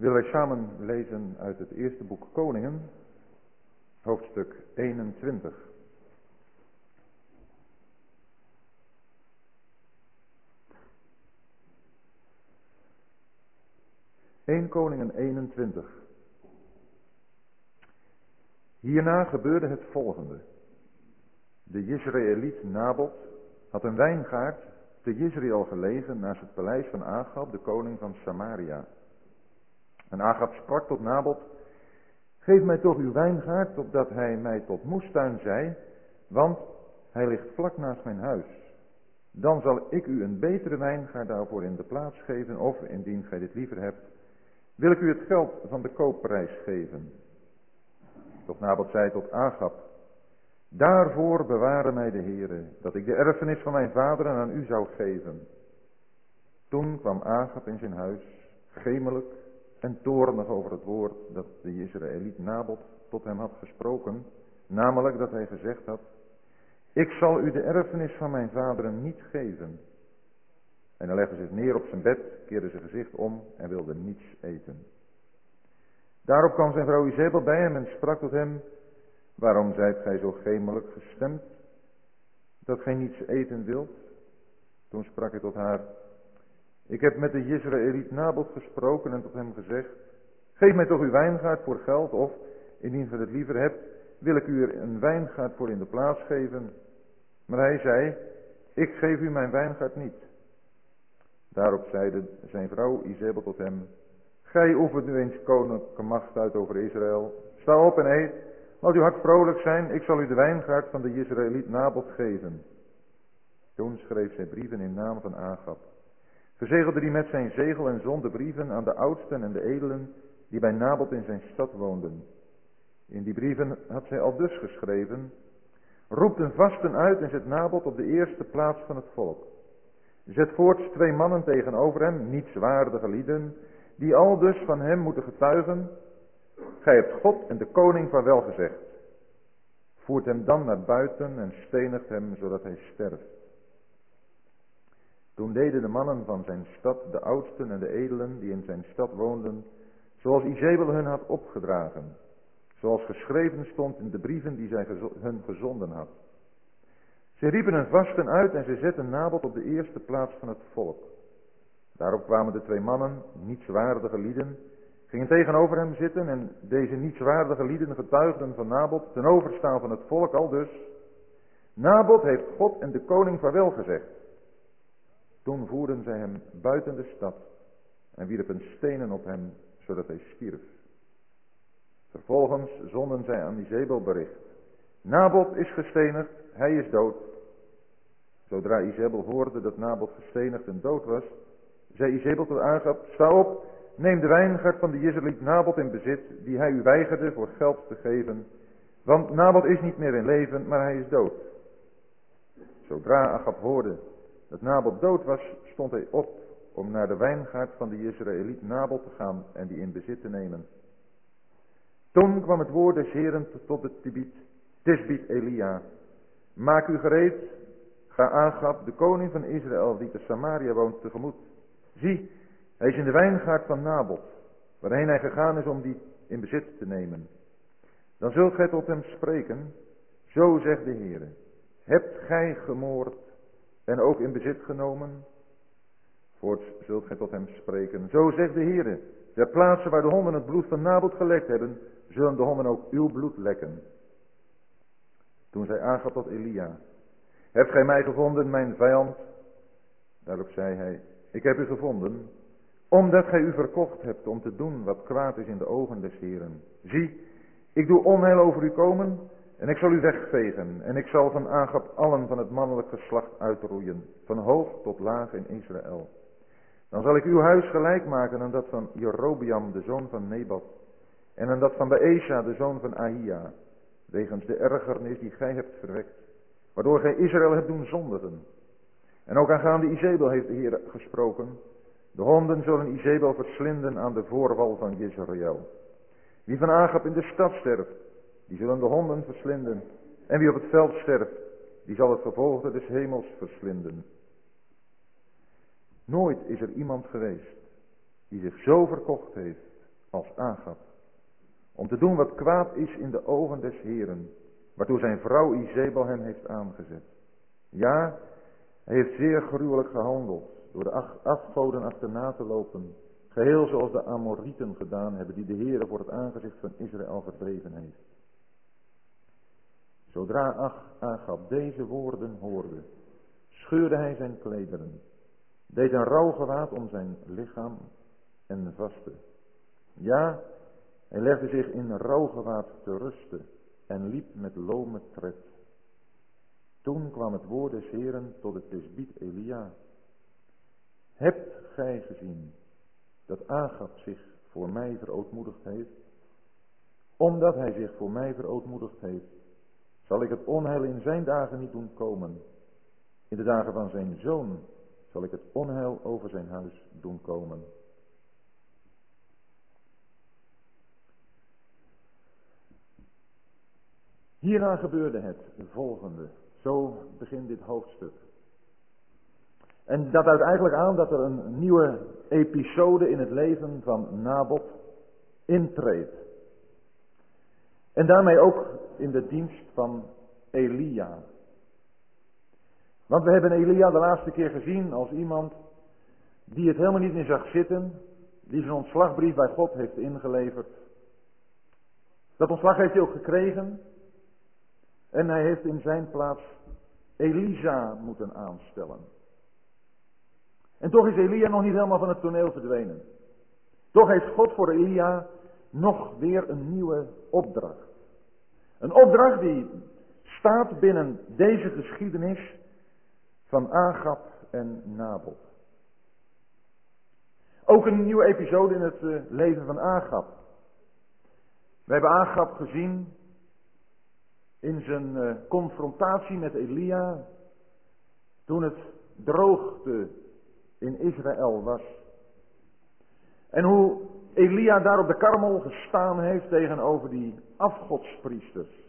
willen wij samen lezen uit het eerste boek Koningen, hoofdstuk 21. Eén Koningen 21. Hierna gebeurde het volgende. De Jezreëliet Nabot had een wijngaard te Jezreel gelegen naast het paleis van Agab, de koning van Samaria. En Agab sprak tot Nabot, geef mij toch uw wijngaard, opdat hij mij tot moestuin zei, want hij ligt vlak naast mijn huis. Dan zal ik u een betere wijngaard daarvoor in de plaats geven, of indien gij dit liever hebt, wil ik u het geld van de koopprijs geven. Doch Nabot zei tot Agab, Daarvoor bewaren mij de Heere, dat ik de erfenis van mijn vaderen aan u zou geven. Toen kwam Agap in zijn huis, gemelijk en toornig over het woord dat de Israëliet Nabot tot hem had gesproken, namelijk dat hij gezegd had, ik zal u de erfenis van mijn vaderen niet geven. En hij legde zich neer op zijn bed, keerde zijn gezicht om en wilde niets eten. Daarop kwam zijn vrouw Izebel bij hem en sprak tot hem, Waarom zijt gij zo gemelijk gestemd, dat gij niets eten wilt? Toen sprak hij tot haar, ik heb met de Jezreëliet Nabot gesproken en tot hem gezegd, geef mij toch uw wijngaard voor geld, of, indien gij het liever hebt, wil ik u er een wijngaard voor in de plaats geven. Maar hij zei, ik geef u mijn wijngaard niet. Daarop zeide zijn vrouw Izebel tot hem, gij oefent nu eens koninklijke macht uit over Israël. Sta op en eet, Laat uw hart vrolijk zijn, ik zal u de wijngaard van de Israëliet Nabot geven. Toen schreef zij brieven in naam van Agab. Verzegelde die met zijn zegel en zonde brieven aan de oudsten en de edelen die bij Nabot in zijn stad woonden. In die brieven had zij al dus geschreven, roept een vasten uit en zet Nabot op de eerste plaats van het volk. Zet voorts twee mannen tegenover hem, nietswaardige lieden, die al dus van hem moeten getuigen Gij hebt God en de koning van wel gezegd. Voert hem dan naar buiten en stenigt hem zodat hij sterft. Toen deden de mannen van zijn stad, de oudsten en de edelen die in zijn stad woonden, zoals Izebel hun had opgedragen, zoals geschreven stond in de brieven die zij hun gezonden had. Ze riepen een vasten uit en ze zetten Nabot op de eerste plaats van het volk. Daarop kwamen de twee mannen, nietswaardige lieden, gingen tegenover hem zitten en deze nietswaardige lieden getuigden van Nabot ten overstaan van het volk al dus. Nabot heeft God en de koning vaarwel gezegd. Toen voerden zij hem buiten de stad en wierpen stenen op hem, zodat hij stierf. Vervolgens zonden zij aan Izebel bericht. Nabot is gestenigd, hij is dood. Zodra Izebel hoorde dat Nabot gestenigd en dood was, zei Izebel tot Agab, sta op, Neem de wijngaard van de Jezeliet Nabot in bezit, die hij u weigerde voor geld te geven. Want Nabot is niet meer in leven, maar hij is dood. Zodra Agab hoorde dat Nabot dood was, stond hij op om naar de wijngaard van de Jezreëliet Nabot te gaan en die in bezit te nemen. Toen kwam het woord des Heren tot de Tibit, Tisbit Elia. Maak u gereed, ga Agab, de koning van Israël, die te Samaria woont, tegemoet. Zie, hij is in de wijngaard van Nabot, waarheen hij gegaan is om die in bezit te nemen. Dan zult gij tot hem spreken, zo zegt de Heer, hebt gij gemoord en ook in bezit genomen? Voorts zult gij tot hem spreken, zo zegt de Heer, ter plaatse waar de honden het bloed van Nabot gelekt hebben, zullen de honden ook uw bloed lekken. Toen zij aangaf tot Elia, hebt gij mij gevonden, mijn vijand? Daarop zei hij, ik heb u gevonden, omdat gij u verkocht hebt om te doen wat kwaad is in de ogen des Heren. Zie, ik doe onheil over u komen en ik zal u wegvegen. En ik zal van Agap allen van het mannelijk geslacht uitroeien, van hoog tot laag in Israël. Dan zal ik uw huis gelijk maken aan dat van Jerobiam, de zoon van Nebat, en aan dat van Baesha, de zoon van Ahia, wegens de ergernis die gij hebt verwekt, waardoor gij Israël hebt doen zondigen. En ook aangaande Izebel heeft de Heer gesproken, de honden zullen Izebel verslinden aan de voorwal van Jezreel. Wie van Agap in de stad sterft, die zullen de honden verslinden. En wie op het veld sterft, die zal het vervolgde des hemels verslinden. Nooit is er iemand geweest die zich zo verkocht heeft als Agab. Om te doen wat kwaad is in de ogen des Heren, waartoe zijn vrouw Izebel hem heeft aangezet. Ja, hij heeft zeer gruwelijk gehandeld, door de afgoden achterna te lopen, geheel zoals de Amorieten gedaan hebben, die de Heere voor het aangezicht van Israël verdreven heeft. Zodra Agab deze woorden hoorde, scheurde hij zijn klederen, deed een rouwgewaad om zijn lichaam en vaste. Ja, hij legde zich in rouwgewaad te rusten en liep met lome tred. Toen kwam het woord des Heren tot het presbiet Elia. Hebt gij gezien dat Agab zich voor mij verootmoedigd heeft? Omdat hij zich voor mij verootmoedigd heeft, zal ik het onheil in zijn dagen niet doen komen. In de dagen van zijn zoon zal ik het onheil over zijn huis doen komen. Hierna gebeurde het volgende. Zo begint dit hoofdstuk. En dat duidt eigenlijk aan dat er een nieuwe episode in het leven van Nabot intreedt. En daarmee ook in de dienst van Elia. Want we hebben Elia de laatste keer gezien als iemand die het helemaal niet meer zag zitten, die zijn ontslagbrief bij God heeft ingeleverd. Dat ontslag heeft hij ook gekregen en hij heeft in zijn plaats Elisa moeten aanstellen. En toch is Elia nog niet helemaal van het toneel verdwenen. Toch heeft God voor Elia nog weer een nieuwe opdracht. Een opdracht die staat binnen deze geschiedenis van Agab en Nabot. Ook een nieuwe episode in het eh, leven van Agab. We hebben Agab gezien in zijn eh, confrontatie met Elia toen het droogte in Israël was. En hoe Elia daar op de karmel gestaan heeft tegenover die afgodspriesters.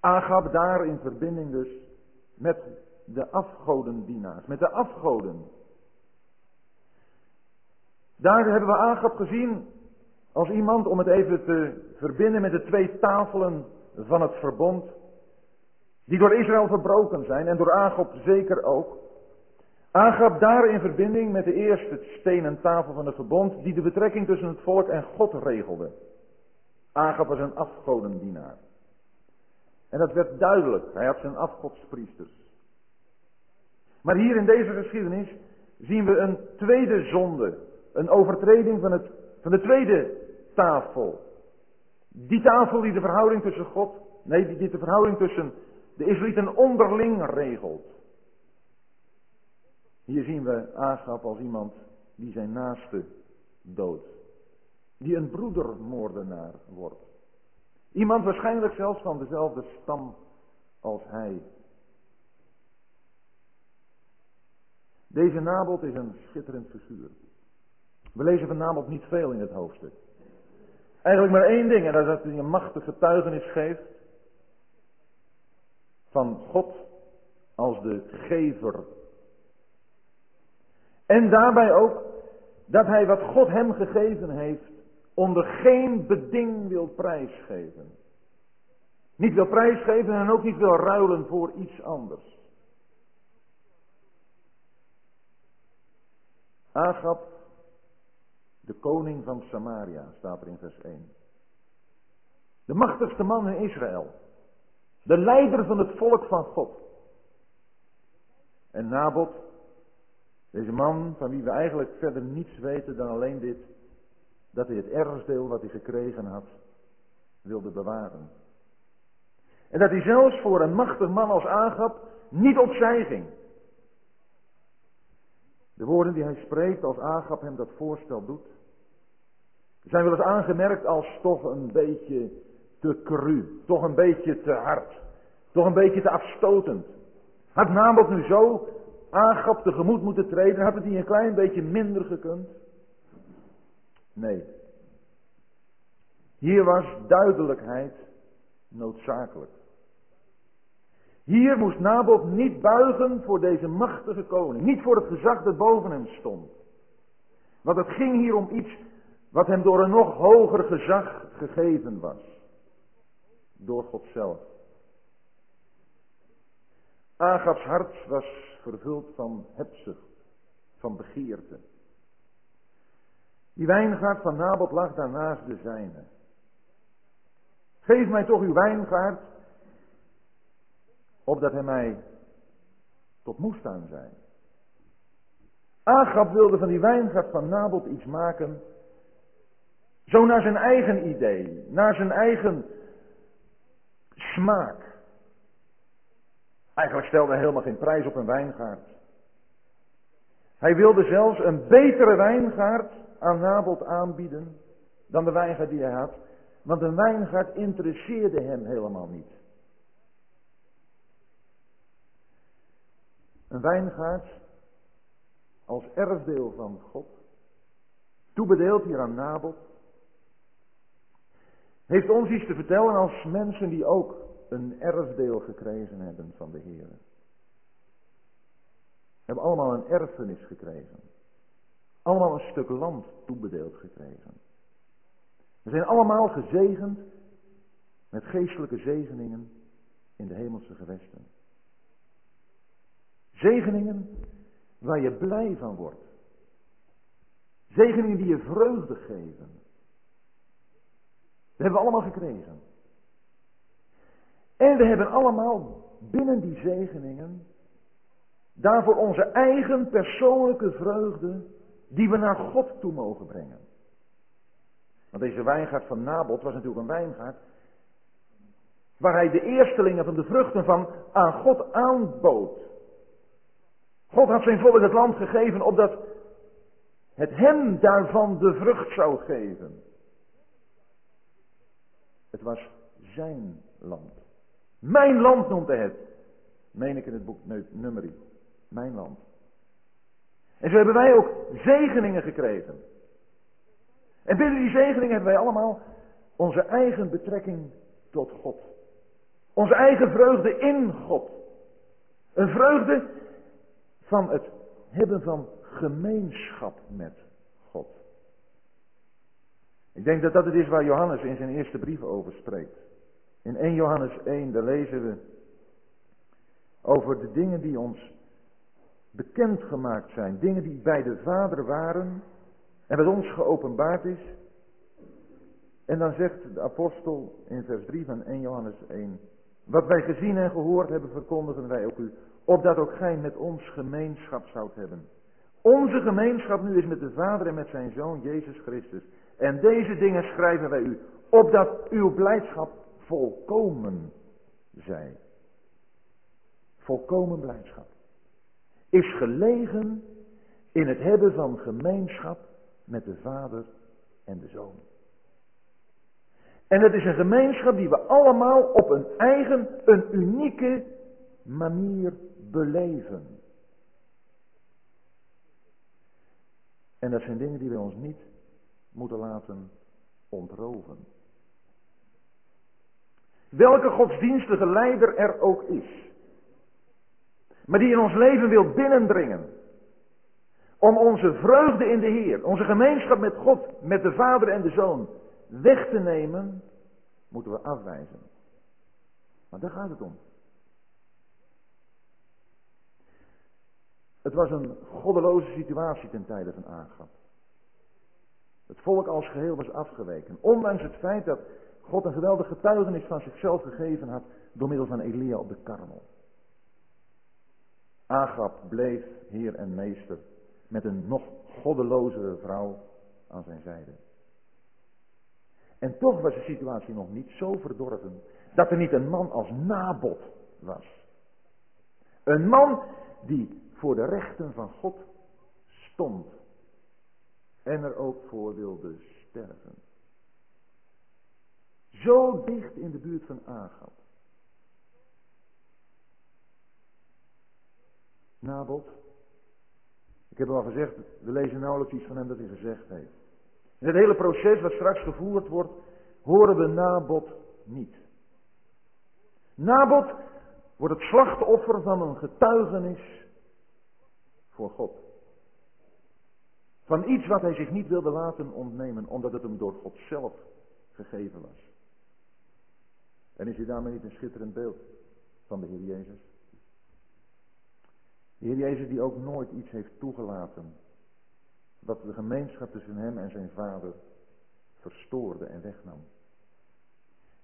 Agab daar in verbinding dus met de afgodendienaars, met de afgoden. Daar hebben we Agab gezien als iemand, om het even te verbinden met de twee tafelen van het verbond, die door Israël verbroken zijn en door Agab zeker ook. Agab daar in verbinding met de eerste stenen tafel van het verbond, die de betrekking tussen het volk en God regelde. Agab was een afgodendienaar. En dat werd duidelijk. Hij had zijn afgodspriesters. Maar hier in deze geschiedenis zien we een tweede zonde. Een overtreding van, het, van de tweede tafel. Die tafel die de verhouding tussen God, nee, die, die de verhouding tussen de Israëlieten onderling regelt. Hier zien we Agab als iemand die zijn naaste doodt. Die een broedermoordenaar wordt. Iemand waarschijnlijk zelfs van dezelfde stam als hij. Deze Nabot is een schitterend figuur. We lezen van Nabot niet veel in het hoofdstuk. Eigenlijk maar één ding, en dat is dat hij een machtige getuigenis geeft van God als de gever. En daarbij ook dat hij wat God hem gegeven heeft onder geen beding wil prijsgeven. Niet wil prijsgeven en ook niet wil ruilen voor iets anders. Agab, de koning van Samaria, staat er in vers 1. De machtigste man in Israël. De leider van het volk van God. En Nabot, deze man van wie we eigenlijk verder niets weten dan alleen dit, dat hij het erfdeel wat hij gekregen had wilde bewaren. En dat hij zelfs voor een machtig man als Agab niet opzij ging. De woorden die hij spreekt als Agab hem dat voorstel doet, zijn wel eens aangemerkt als toch een beetje te cru, toch een beetje te hard, toch een beetje te afstotend. Had Nabot nu zo Agab tegemoet moeten treden, had het hij een klein beetje minder gekund? Nee. Hier was duidelijkheid noodzakelijk. Hier moest Nabot niet buigen voor deze machtige koning. Niet voor het gezag dat boven hem stond. Want het ging hier om iets Wat hem door een nog hoger gezag gegeven was. Door God zelf. Agabs hart was vervuld van hebzucht, van begeerte. Die wijngaard van Nabot lag daarnaast de zijne. Geef mij toch uw wijngaard, opdat hij mij tot moestuin zei. Agab wilde van die wijngaard van Nabot iets maken, zo naar zijn eigen idee, naar zijn eigen smaak. Eigenlijk stelde hij helemaal geen prijs op een wijngaard. Hij wilde zelfs een betere wijngaard aan Nabot aanbieden dan de wijngaard die hij had. Want een wijngaard interesseerde hem helemaal niet. Een wijngaard als erfdeel van God, toebedeeld hier aan Nabot, heeft ons iets te vertellen als mensen die ook een erfdeel gekregen hebben van de Heer. Hebben allemaal een erfenis gekregen. Allemaal een stuk land toebedeeld gekregen. We zijn allemaal gezegend met geestelijke zegeningen in de hemelse gewesten. Zegeningen waar je blij van wordt. Zegeningen die je vreugde geven. Dat hebben we allemaal gekregen. En we hebben allemaal binnen die zegeningen daarvoor onze eigen persoonlijke vreugde die we naar God toe mogen brengen. Want deze wijngaard van Nabot was natuurlijk een wijngaard waar hij de eerstelingen van de vruchten van aan God aanbood. God had zijn volk het land gegeven opdat het hem daarvan de vrucht zou geven. Het was zijn land. Mijn land noemt hij het. Meen ik in het boek Nummerie. Mijn land. En zo hebben wij ook zegeningen gekregen. En binnen die zegeningen hebben wij allemaal onze eigen betrekking tot God. Onze eigen vreugde in God. Een vreugde van het hebben van gemeenschap met God. Ik denk dat dat het is waar Johannes in zijn eerste brief over spreekt. In 1 Johannes 1, daar lezen we over de dingen die ons bekendgemaakt zijn. Dingen die bij de Vader waren en wat ons geopenbaard is. En dan zegt de apostel in vers 3 van 1 Johannes 1. Wat wij gezien en gehoord hebben verkondigen wij ook u. Opdat ook gij met ons gemeenschap zoudt hebben. Onze gemeenschap nu is met de Vader en met zijn Zoon Jezus Christus. En deze dingen schrijven wij u. Opdat uw blijdschap volkomen zij. Volkomen blijdschap. Is gelegen in het hebben van gemeenschap met de Vader en de Zoon. En het is een gemeenschap die we allemaal op een eigen, een unieke manier beleven. En dat zijn dingen die we ons niet moeten laten ontroven. Welke godsdienstige leider er ook is. Maar die in ons leven wil binnendringen. Om onze vreugde in de Heer, onze gemeenschap met God, met de Vader en de Zoon weg te nemen, moeten we afwijzen. Maar daar gaat het om. Het was een goddeloze situatie ten tijde van Agab. Het volk als geheel was afgeweken. Ondanks het feit dat God een geweldige getuigenis van zichzelf gegeven had door middel van Elia op de karmel. Agab bleef heer en meester met een nog goddelozere vrouw aan zijn zijde. En toch was de situatie nog niet zo verdorven dat er niet een man als Nabot was. Een man die voor de rechten van God stond en er ook voor wilde sterven. Zo dicht in de buurt van Agab. Nabot. Ik heb al gezegd, we lezen nauwelijks iets van hem dat hij gezegd heeft. In het hele proces wat straks gevoerd wordt, horen we Nabot niet. Nabot wordt het slachtoffer van een getuigenis voor God. Van iets wat hij zich niet wilde laten ontnemen, omdat het hem door God zelf gegeven was. En is hij daarmee niet een schitterend beeld van de Heer Jezus? De Heer Jezus die ook nooit iets heeft toegelaten wat de gemeenschap tussen hem en zijn vader verstoorde en wegnam.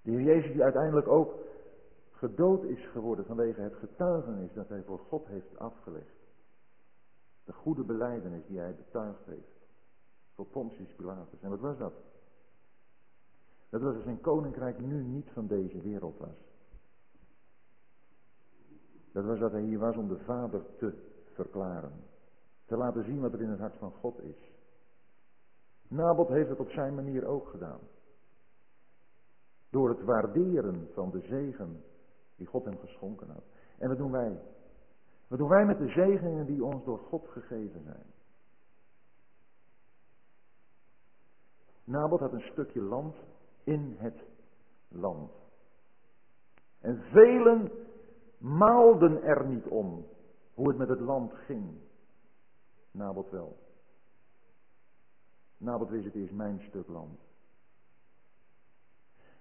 De Heer Jezus die uiteindelijk ook gedood is geworden vanwege het getuigenis dat hij voor God heeft afgelegd. De goede beleidenis die hij betuigd heeft voor Pontius Pilatus. En wat was dat? Dat was dat zijn koninkrijk nu niet van deze wereld was. Dat was dat hij hier was om de Vader te verklaren. Te laten zien wat er in het hart van God is. Nabot heeft het op zijn manier ook gedaan. Door het waarderen van de zegen die God hem geschonken had. En wat doen wij? Wat doen wij met de zegeningen die ons door God gegeven zijn? Nabot had een stukje land in het land. En velen maalden er niet om hoe het met het land ging. Nabot wel. Nabot wist het is mijn stuk land.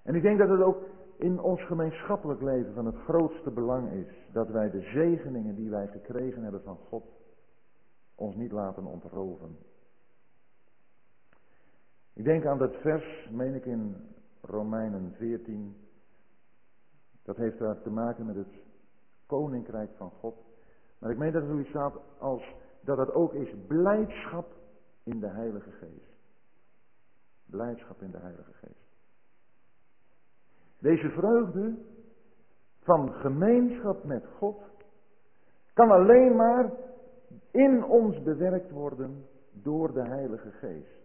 En ik denk dat het ook in ons gemeenschappelijk leven van het grootste belang is dat wij de zegeningen die wij gekregen hebben van God ons niet laten ontroven. Ik denk aan dat vers, meen ik in Romeinen 14. Dat heeft daar te maken met het koninkrijk van God. Maar ik meen dat er zoiets staat als dat het ook is blijdschap in de Heilige Geest. Blijdschap in de Heilige Geest. Deze vreugde van gemeenschap met God kan alleen maar in ons bewerkt worden door de Heilige Geest.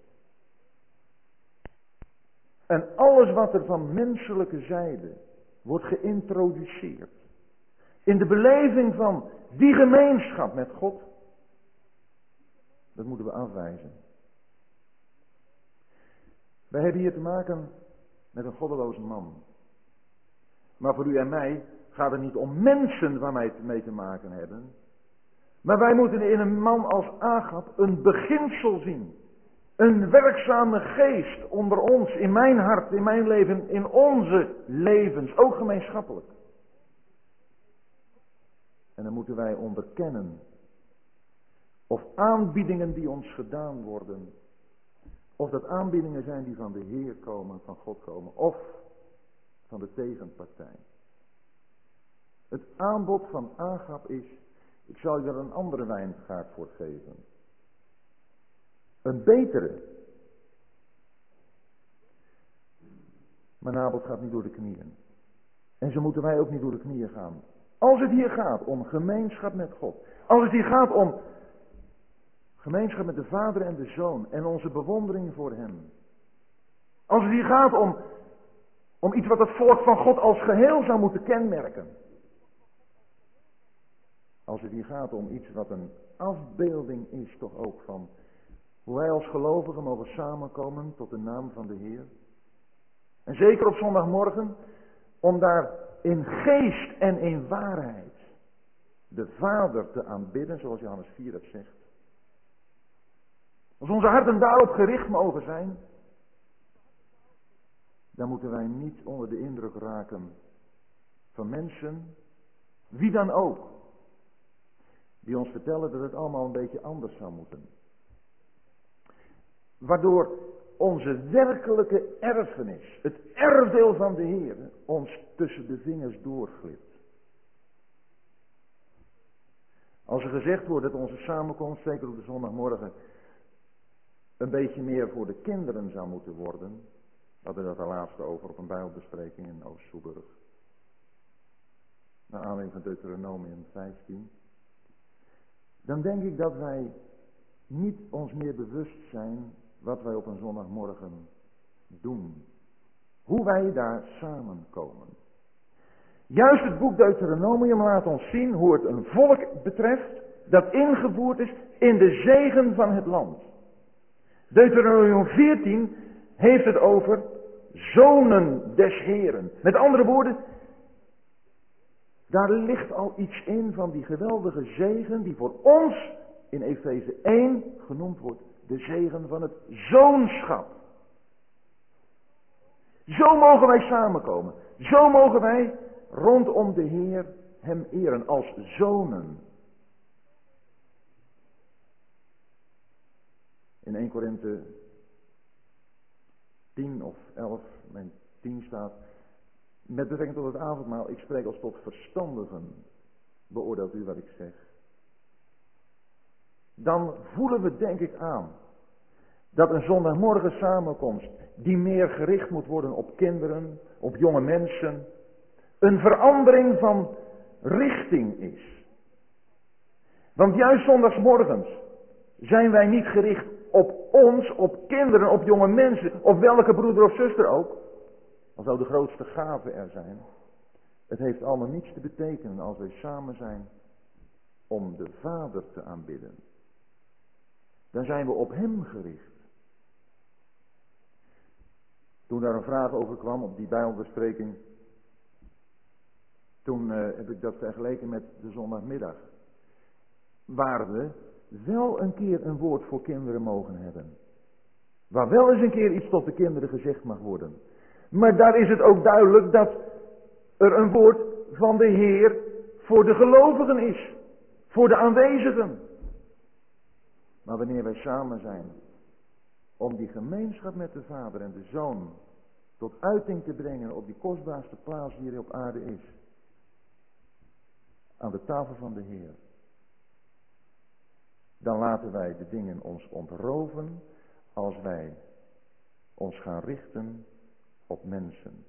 En alles wat er van menselijke zijde wordt geïntroduceerd. In de beleving van die gemeenschap met God. Dat moeten we afwijzen. Wij hebben hier te maken met een goddeloze man. Maar voor u en mij gaat het niet om mensen waar wij mee te maken hebben. Maar wij moeten in een man als Agap een beginsel zien. Een werkzame geest onder ons, in mijn hart, in mijn leven, in onze levens, ook gemeenschappelijk. En dan moeten wij onderkennen of aanbiedingen die ons gedaan worden, of dat aanbiedingen zijn die van de Heer komen, van God komen, of van de tegenpartij. Het aanbod van Agap is, ik zal je er een andere wijngaard voor geven. Een betere. Maar Nabot gaat niet door de knieën. En zo moeten wij ook niet door de knieën gaan. Als het hier gaat om gemeenschap met God. Als het hier gaat om gemeenschap met de Vader en de Zoon. En onze bewondering voor Hem. Als het hier gaat om, om iets wat het volk van God als geheel zou moeten kenmerken. Als het hier gaat om iets wat een afbeelding is toch ook van hoe wij als gelovigen mogen samenkomen tot de naam van de Heer. En zeker op zondagmorgen, om daar in geest en in waarheid de Vader te aanbidden, zoals Johannes 4 dat zegt. Als onze harten daarop gericht mogen zijn, dan moeten wij niet onder de indruk raken van mensen, wie dan ook, die ons vertellen dat het allemaal een beetje anders zou moeten. Waardoor onze werkelijke erfenis, het erfdeel van de Heer, ons tussen de vingers doorglipt. Als er gezegd wordt dat onze samenkomst, zeker op de zondagmorgen, een beetje meer voor de kinderen zou moeten worden. We hadden dat de laatste over op een bijbelbespreking in Oost-Soeburg. Naar aanleiding van Deuteronomium 15. Dan denk ik dat wij niet ons meer bewust zijn wat wij op een zondagmorgen doen. Hoe wij daar samenkomen. Juist het boek Deuteronomium laat ons zien hoe het een volk betreft dat ingevoerd is in de zegen van het land. Deuteronomium 14 heeft het over zonen des Heren. Met andere woorden, daar ligt al iets in van die geweldige zegen die voor ons in Efeze 1 genoemd wordt De zegen van het zoonschap. Zo mogen wij samenkomen. Zo mogen wij rondom de Heer hem eren als zonen. In 1 Korinthe 10 of 11, mijn 10 staat, met betrekking tot het avondmaal, ik spreek als tot verstandigen. Beoordeelt u wat ik zeg. Dan voelen we denk ik aan dat een zondagmorgen samenkomst, die meer gericht moet worden op kinderen, op jonge mensen, een verandering van richting is. Want juist zondagsmorgens zijn wij niet gericht op ons, op kinderen, op jonge mensen, op welke broeder of zuster ook. Al zou de grootste gave er zijn. Het heeft allemaal niets te betekenen als wij samen zijn om de Vader te aanbidden. Dan zijn we op Hem gericht. Toen daar een vraag over kwam op die bijbelbespreking, toen uh, heb ik dat vergeleken met de zondagmiddag. Waar we wel een keer een woord voor kinderen mogen hebben. Waar wel eens een keer iets tot de kinderen gezegd mag worden. Maar daar is het ook duidelijk dat er een woord van de Heer voor de gelovigen is. Voor de aanwezigen. Maar wanneer wij samen zijn om die gemeenschap met de Vader en de Zoon tot uiting te brengen op die kostbaarste plaats die er op aarde is. Aan de tafel van de Heer. Dan laten wij de dingen ons ontroven als wij ons gaan richten op mensen.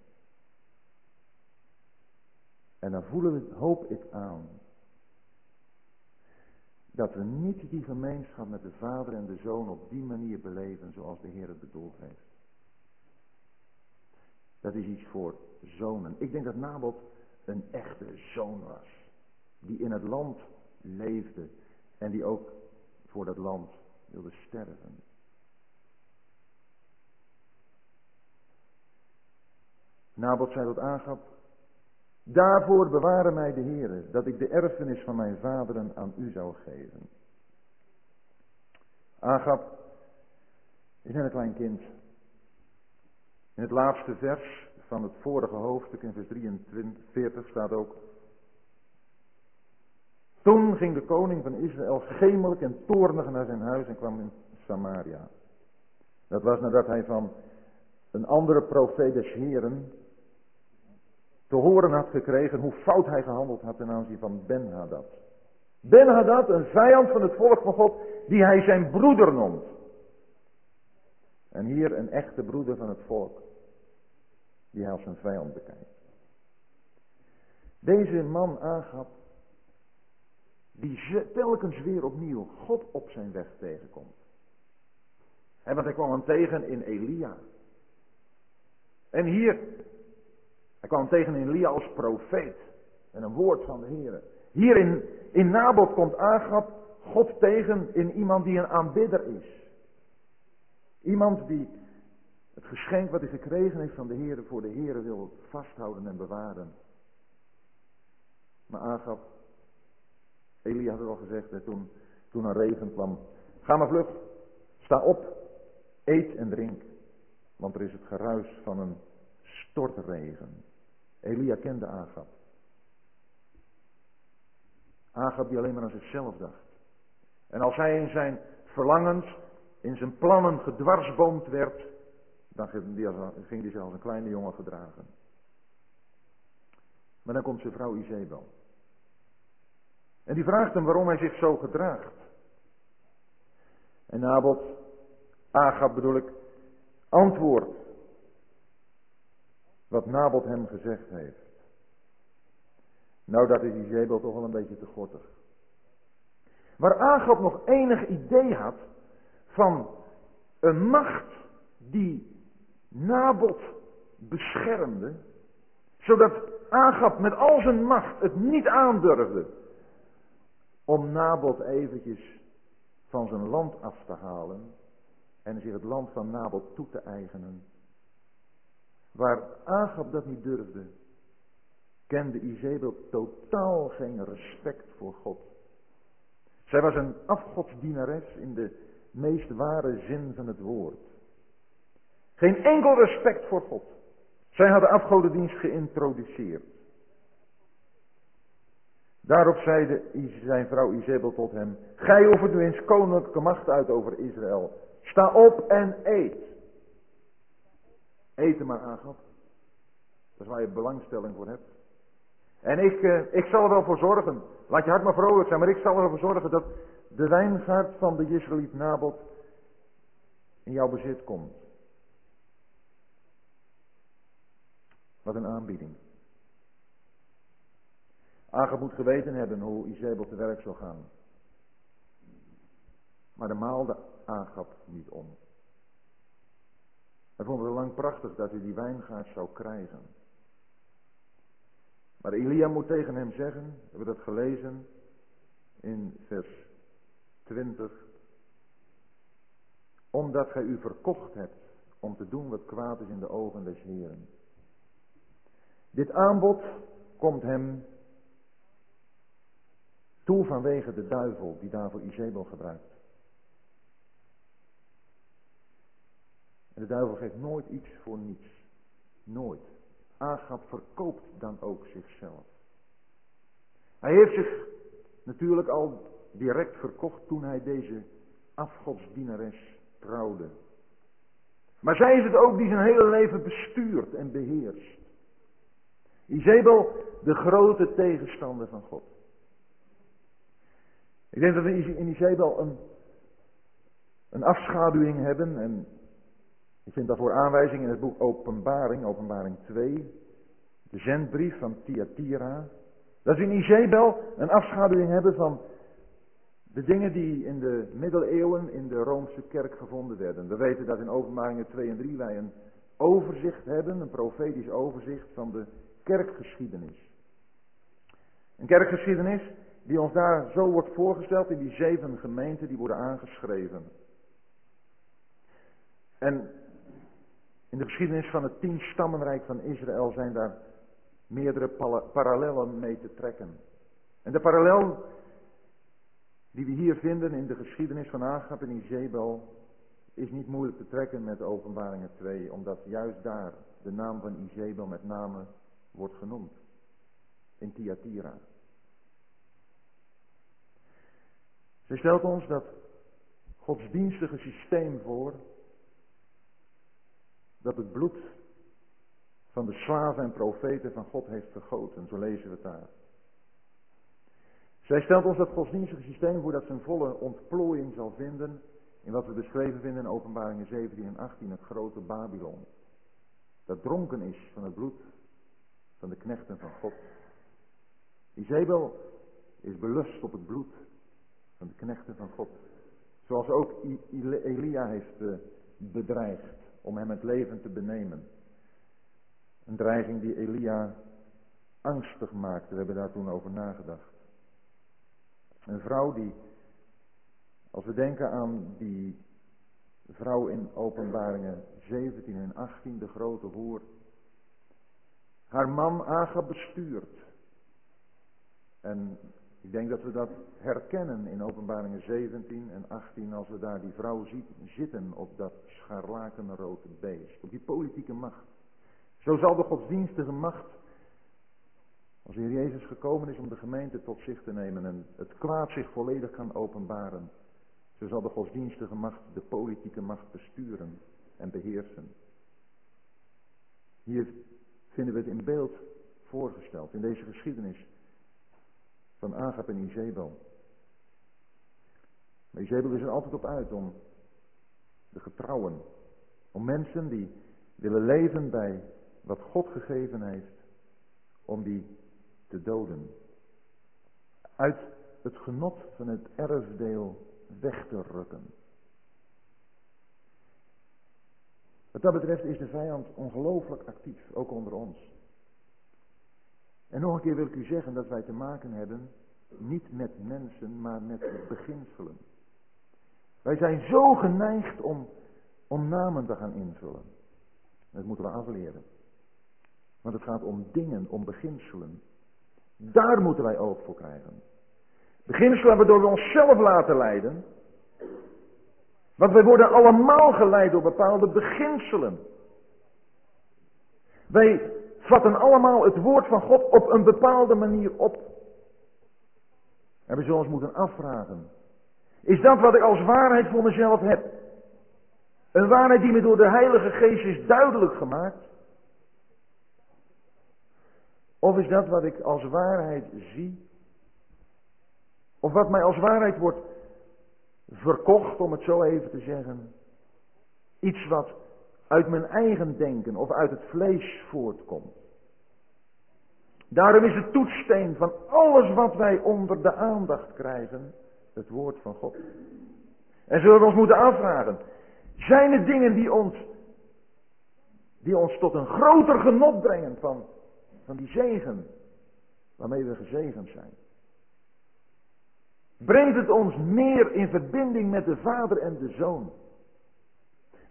En dan voelen we, hoop ik aan, dat we niet die gemeenschap met de Vader en de Zoon op die manier beleven zoals de Heer het bedoeld heeft. Dat is iets voor zonen. Ik denk dat Nabot een echte zoon was. Die in het land leefde. En die ook voor dat land wilde sterven. Nabot zei tot Agab, daarvoor bewaren mij de Heere, dat ik de erfenis van mijn vaderen aan u zou geven. Agab is net een klein kind. In het laatste vers van het vorige hoofdstuk in vers 43 staat ook. Toen ging de koning van Israël gemelijk en toornig naar zijn huis en kwam in Samaria. Dat was nadat hij van een andere profeet des Heren te horen had gekregen hoe fout hij gehandeld had ten aanzien van Ben-Hadad. Ben-Hadad, een vijand van het volk van God, die hij zijn broeder noemt. En hier een echte broeder van het volk, die hij als een vijand bekijkt. Deze man aangaf, die telkens weer opnieuw God op zijn weg tegenkomt. En want hij kwam hem tegen in Elia. En hier, hij kwam tegen Elia als profeet. En een woord van de Heer. Hier in, Nabot komt Agab God tegen in iemand die een aanbidder is. Iemand die het geschenk wat hij gekregen heeft van de Heer voor de Heer wil vasthouden en bewaren. Maar Agab, Elia had het al gezegd toen, toen een regen kwam. Ga maar vlug, sta op, eet en drink. Want er is het geruis van een stortregen. Elia kende Agab. Agab die alleen maar aan zichzelf dacht. En als hij in zijn verlangens in zijn plannen gedwarsboomd werd, dan ging hij zich als een kleine jongen gedragen. Maar dan komt zijn vrouw Izebel. En die vraagt hem waarom hij zich zo gedraagt. En Nabot, Agab bedoel ik, antwoordt wat Nabot hem gezegd heeft. Nou, dat is Izebel toch wel een beetje te gortig. Waar Agab nog enig idee had, van een macht die Nabot beschermde, zodat Agab met al zijn macht het niet aandurfde om Nabot eventjes van zijn land af te halen en zich het land van Nabot toe te eigenen. Waar Agab dat niet durfde, kende Izebel totaal geen respect voor God. Zij was een afgodsdienares in de meest ware zin van het woord. Geen enkel respect voor God. Zij hadden afgodendienst geïntroduceerd. Daarop zeide zijn vrouw Izebel tot hem, Gij oefent nu eens koninklijke macht uit over Israël. Sta op en eet. Eten maar aangaf. Dat is waar je belangstelling voor hebt. En ik, eh, ik zal er wel voor zorgen. Laat je hart maar vrolijk zijn, maar ik zal er wel voor zorgen dat de wijngaard van de Israëliet Nabot in jouw bezit komt. Wat een aanbieding. Agab moet geweten hebben hoe Izebel te werk zou gaan. Maar de maalde Agab niet om. Hij vond het lang prachtig dat hij die wijngaard zou krijgen. Maar Elia moet tegen hem zeggen, we hebben dat gelezen in vers 20. Omdat gij u verkocht hebt om te doen wat kwaad is in de ogen des Heren. Dit aanbod komt hem toe vanwege de duivel die daarvoor Izebel gebruikt. En de duivel geeft nooit iets voor niets. Nooit. Agab verkoopt dan ook zichzelf. Hij heeft zich natuurlijk al direct verkocht toen hij deze afgodsdienares trouwde. Maar zij is het ook die zijn hele leven bestuurt en beheerst. Izebel, de grote tegenstander van God. Ik denk dat we in Izebel een, een afschaduwing hebben en je vindt daarvoor aanwijzing in het boek Openbaring, Openbaring 2, de zendbrief van Thyatira. Dat we in Izebel een afschaduwing hebben van de dingen die in de middeleeuwen in de Roomse kerk gevonden werden. We weten dat in Openbaringen 2 en 3 wij een overzicht hebben, een profetisch overzicht van de kerkgeschiedenis. Een kerkgeschiedenis die ons daar zo wordt voorgesteld in die zeven gemeenten die worden aangeschreven. En in de geschiedenis van het tien stammenrijk van Israël zijn daar meerdere parallellen mee te trekken. En de parallel die we hier vinden in de geschiedenis van Agab en Izebel is niet moeilijk te trekken met openbaringen 2, omdat juist daar de naam van Izebel met name wordt genoemd. In Thyatira. Zij stelt ons dat godsdienstige systeem voor dat het bloed van de slaven en profeten van God heeft vergoten. Zo lezen we het daar. Zij stelt ons dat godsdienstige systeem voor dat zijn volle ontplooiing zal vinden in wat we beschreven vinden in openbaringen 17 en 18, het grote Babylon. Dat dronken is van het bloed van de knechten van God. Izebel is belust op het bloed van de knechten van God. Zoals ook Elia heeft eh, bedreigd om hem het leven te benemen. Een dreiging die Elia angstig maakte. We hebben daar toen over nagedacht. Een vrouw die, als we denken aan die vrouw in openbaringen 17 en 18, de grote hoer, haar man Agab bestuurt. En ik denk dat we dat herkennen in openbaringen 17 en 18 als we daar die vrouw zien zitten op dat scharlakenrode beest, op die politieke macht. Zo zal de godsdienstige macht, als de Heer Jezus gekomen is om de gemeente tot zich te nemen en het kwaad zich volledig kan openbaren, zo zal de godsdienstige macht de politieke macht besturen en beheersen. Hier vinden we het in beeld voorgesteld, in deze geschiedenis van Agap en Izebel. Maar Izebel is er altijd op uit om de getrouwen, om mensen die willen leven bij wat God gegeven heeft, om die te doden. Uit het genot van het erfdeel weg te rukken. Wat dat betreft is de vijand ongelooflijk actief, ook onder ons. En nog een keer wil ik u zeggen dat wij te maken hebben, niet met mensen, maar met beginselen. Wij zijn zo geneigd om, om namen te gaan invullen. Dat moeten we afleren. Want het gaat om dingen, om beginselen. Daar moeten wij oog voor krijgen. Beginselen waardoor we onszelf laten leiden. Want wij worden allemaal geleid door bepaalde beginselen. Wij vatten allemaal het woord van God op een bepaalde manier op. En we zullen ons moeten afvragen. Is dat wat ik als waarheid voor mezelf heb? Een waarheid die me door de Heilige Geest is duidelijk gemaakt? Of is dat wat ik als waarheid zie? Of wat mij als waarheid wordt verkocht, om het zo even te zeggen? Iets wat uit mijn eigen denken of uit het vlees voortkomt. Daarom is de toetssteen van alles wat wij onder de aandacht krijgen, het woord van God. En zullen we ons moeten afvragen, zijn er dingen die ons, die ons tot een groter genot brengen van, van die zegen waarmee we gezegend zijn? Brengt het ons meer in verbinding met de Vader en de Zoon?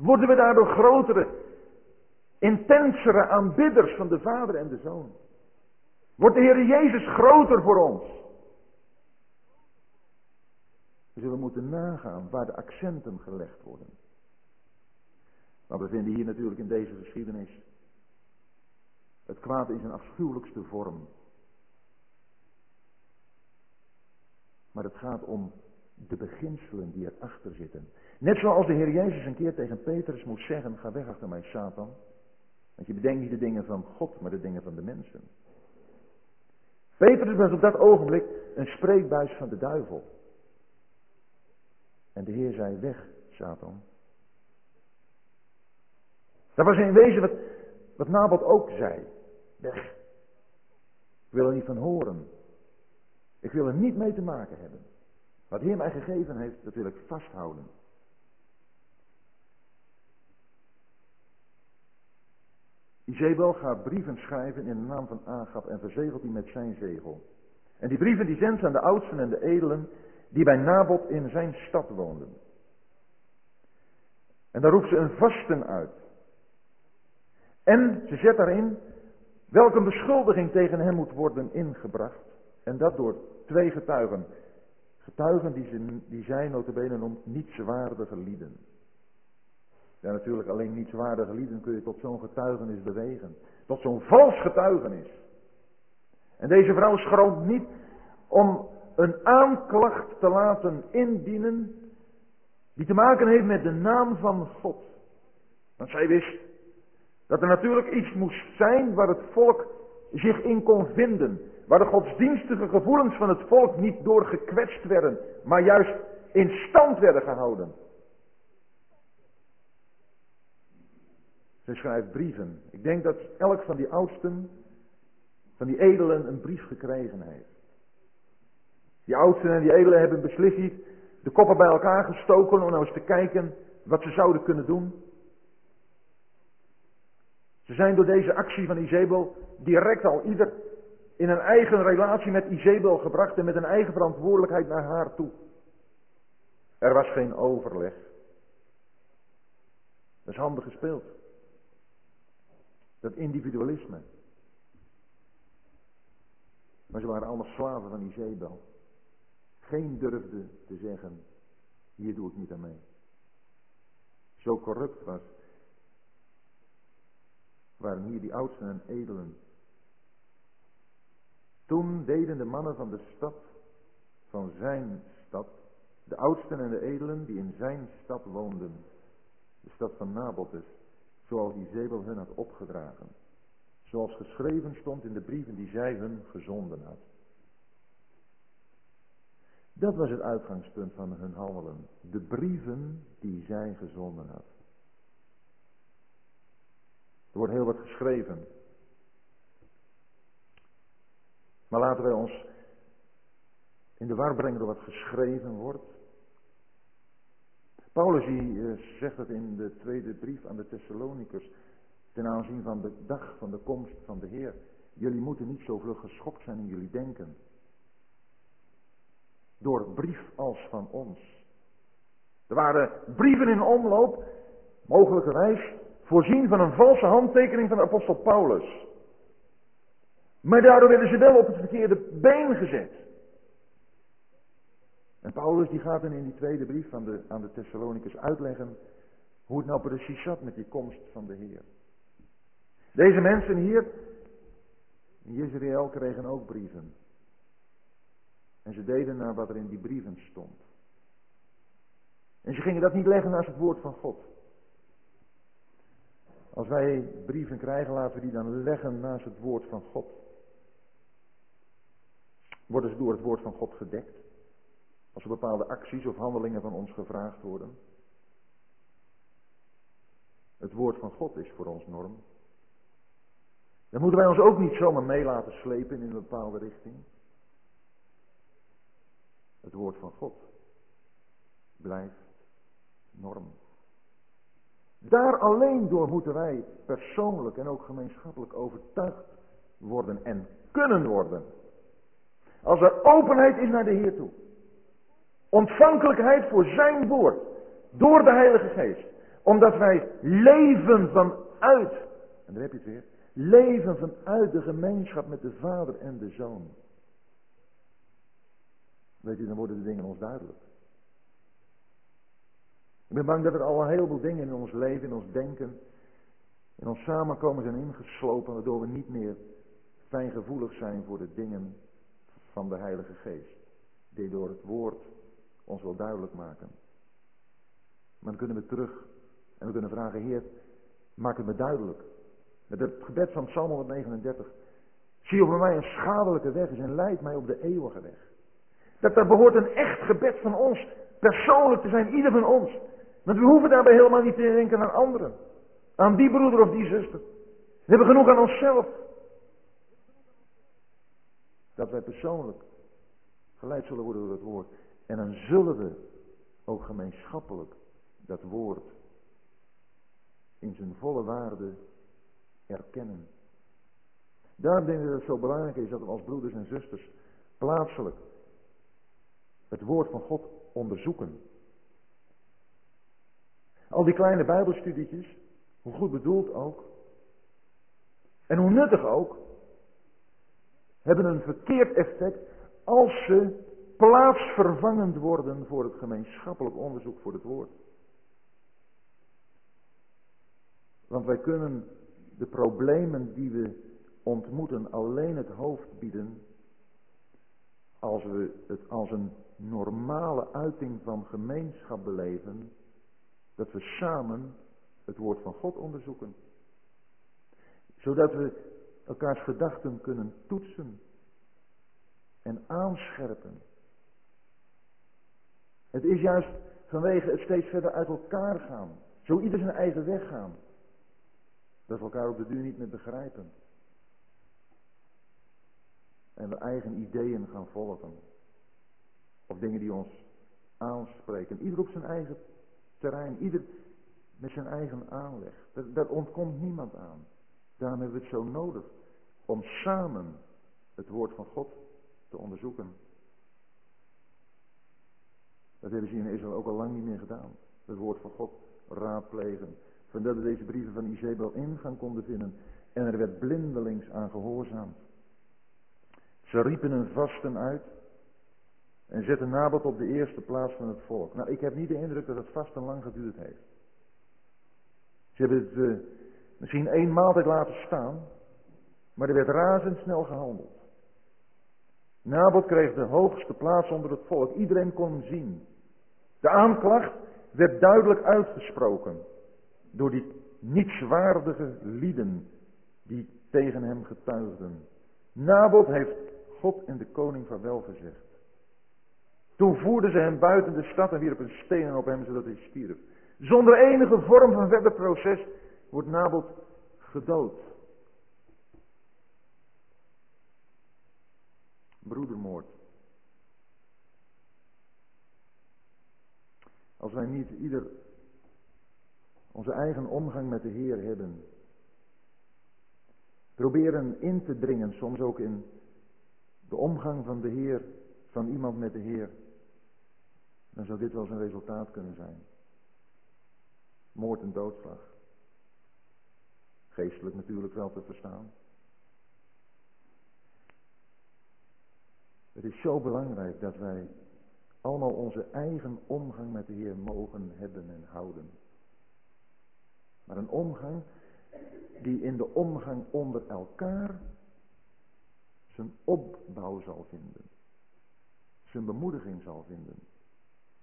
Worden we daardoor grotere, intensere aanbidders van de Vader en de Zoon? Wordt de Heer Jezus groter voor ons? We zullen moeten nagaan waar de accenten gelegd worden. Maar we vinden hier natuurlijk in deze geschiedenis het kwaad in zijn afschuwelijkste vorm. Maar het gaat om de beginselen die erachter zitten. Net zoals de Heer Jezus een keer tegen Petrus moest zeggen, ga weg achter mij Satan. Want je bedenkt niet de dingen van God, maar de dingen van de mensen. Petrus was op dat ogenblik een spreekbuis van de duivel. En de Heer zei, weg Satan. Dat was in wezen wat, wat Nabot ook zei. Weg. Ik wil er niet van horen. Ik wil er niet mee te maken hebben. Wat Heer mij gegeven heeft, dat wil ik vasthouden. Izebel gaat brieven schrijven in de naam van Agab en verzegelt die met zijn zegel. En die brieven die zendt aan de oudsten en de edelen die bij Nabot in zijn stad woonden. En daar roept ze een vasten uit. En ze zet daarin welke beschuldiging tegen hem moet worden ingebracht. En dat door twee getuigen. Getuigen die, ze, die zij notabene noemt nietswaardige lieden. Ja, natuurlijk alleen nietswaardige lieden kun je tot zo'n getuigenis bewegen. Tot zo'n vals getuigenis. En deze vrouw schroomt niet om een aanklacht te laten indienen die te maken heeft met de naam van God. Want zij wist dat er natuurlijk iets moest zijn waar het volk zich in kon vinden. Waar de godsdienstige gevoelens van het volk niet door gekwetst werden, maar juist in stand werden gehouden. Zij schrijft brieven. Ik denk dat elk van die oudsten, van die edelen, een brief gekregen heeft. Die oudsten en die edelen hebben beslist de koppen bij elkaar gestoken om nou eens te kijken wat ze zouden kunnen doen. Ze zijn door deze actie van Izebel direct al ieder in een eigen relatie met Izebel gebracht en met een eigen verantwoordelijkheid naar haar toe. Er was geen overleg. Dat is handig gespeeld. Dat individualisme. Maar ze waren allemaal slaven van Izebel. Geen durfde te zeggen, hier doe ik niet aan mee. Zo corrupt was, waren hier die oudsten en edelen. Toen deden de mannen van de stad, van zijn stad, de oudsten en de edelen die in zijn stad woonden, de stad van Nabotus, zoals die Zebel hun had opgedragen. Zoals geschreven stond in de brieven die zij hun gezonden had. Dat was het uitgangspunt van hun handelen. De brieven die zij gezonden had. Er wordt heel wat geschreven. Maar laten wij ons in de war brengen door wat geschreven wordt. Paulus die, eh, zegt het in de tweede brief aan de Thessalonicus ten aanzien van de dag van de komst van de Heer. Jullie moeten niet zo vlug geschokt zijn in jullie denken. Door brief als van ons. Er waren brieven in omloop, mogelijkerwijs voorzien van een valse handtekening van de apostel Paulus. Maar daardoor werden ze wel op het verkeerde been gezet. En Paulus die gaat dan in die tweede brief aan de, aan de Thessalonicus uitleggen hoe het nou precies zat met die komst van de Heer. Deze mensen hier in Israël kregen ook brieven. En ze deden naar wat er in die brieven stond. En ze gingen dat niet leggen naast het woord van God. Als wij brieven krijgen, laten we die dan leggen naast het woord van God. Worden ze door het woord van God gedekt? Als er bepaalde acties of handelingen van ons gevraagd worden. Het woord van God is voor ons norm. Dan moeten wij ons ook niet zomaar mee laten slepen in een bepaalde richting. Het woord van God blijft norm. Daar alleen door moeten wij persoonlijk en ook gemeenschappelijk overtuigd worden en kunnen worden. Als er openheid is naar de Heer toe. Ontvankelijkheid voor zijn woord. Door de Heilige Geest. Omdat wij leven vanuit, en daar heb je het weer, leven vanuit de gemeenschap met de Vader en de Zoon. Weet u, dan worden de dingen ons duidelijk. Ik ben bang dat er al een heleboel dingen in ons leven, in ons denken, in ons samenkomen zijn ingeslopen, waardoor we niet meer fijngevoelig zijn voor de dingen van de Heilige Geest. Die door het woord ons wil duidelijk maken. Maar dan kunnen we terug en we kunnen vragen, Heer, maak het me duidelijk. Met het gebed van Psalm 139. Zie bij mij een schadelijke weg is en leid mij op de eeuwige weg. Dat er behoort een echt gebed van ons, persoonlijk te zijn, ieder van ons. Want we hoeven daarbij helemaal niet te denken aan anderen. Aan die broeder of die zuster. We hebben genoeg aan onszelf. Dat wij persoonlijk geleid zullen worden door het woord. En dan zullen we ook gemeenschappelijk dat woord in zijn volle waarde erkennen. Daarom denk ik dat het zo belangrijk is dat we als broeders en zusters plaatselijk het woord van God onderzoeken. Al die kleine bijbelstudietjes, hoe goed bedoeld ook, en hoe nuttig ook, hebben een verkeerd effect als ze plaatsvervangend worden voor het gemeenschappelijk onderzoek voor het woord. Want wij kunnen de problemen die we ontmoeten alleen het hoofd bieden als we het als een normale uiting van gemeenschap beleven, dat we samen het woord van God onderzoeken. Zodat we elkaars gedachten kunnen toetsen en aanscherpen. Het is juist vanwege het steeds verder uit elkaar gaan, zo ieder zijn eigen weg gaan, dat we elkaar op de duur niet meer begrijpen. En we eigen ideeën gaan volgen. Of dingen die ons aanspreken. Ieder op zijn eigen terrein. Ieder met zijn eigen aanleg. Daar, ontkomt niemand aan. Daarom hebben we het zo nodig. Om samen het woord van God te onderzoeken. Dat hebben ze in Israël ook al lang niet meer gedaan. Het woord van God raadplegen. Vandaar dat deze brieven van Izebel ingang konden vinden. En er werd blindelings aan gehoorzaamd. Ze riepen hun vasten uit. En zetten Nabot op de eerste plaats van het volk. Nou, ik heb niet de indruk dat het vasten lang geduurd heeft. Ze hebben het uh, misschien één maaltijd laten staan. Maar er werd razendsnel gehandeld. Nabot kreeg de hoogste plaats onder het volk. Iedereen kon zien. De aanklacht werd duidelijk uitgesproken door die nietswaardige lieden die tegen hem getuigden. Nabot heeft God en de koning vaarwel gezegd. Toen voerden ze hem buiten de stad en wierpen stenen op hem zodat hij stierf. Zonder enige vorm van verder proces wordt Nabot gedood. Broedermoord. Als wij niet ieder onze eigen omgang met de Heer hebben. Proberen in te dringen, soms ook in de omgang van de Heer, van iemand met de Heer. Dan zou dit wel zijn resultaat kunnen zijn. Moord en doodslag. Geestelijk natuurlijk wel te verstaan. Het is zo belangrijk dat wij allemaal onze eigen omgang met de Heer mogen hebben en houden. Maar een omgang die in de omgang onder elkaar zijn opbouw zal vinden. Zijn bemoediging zal vinden.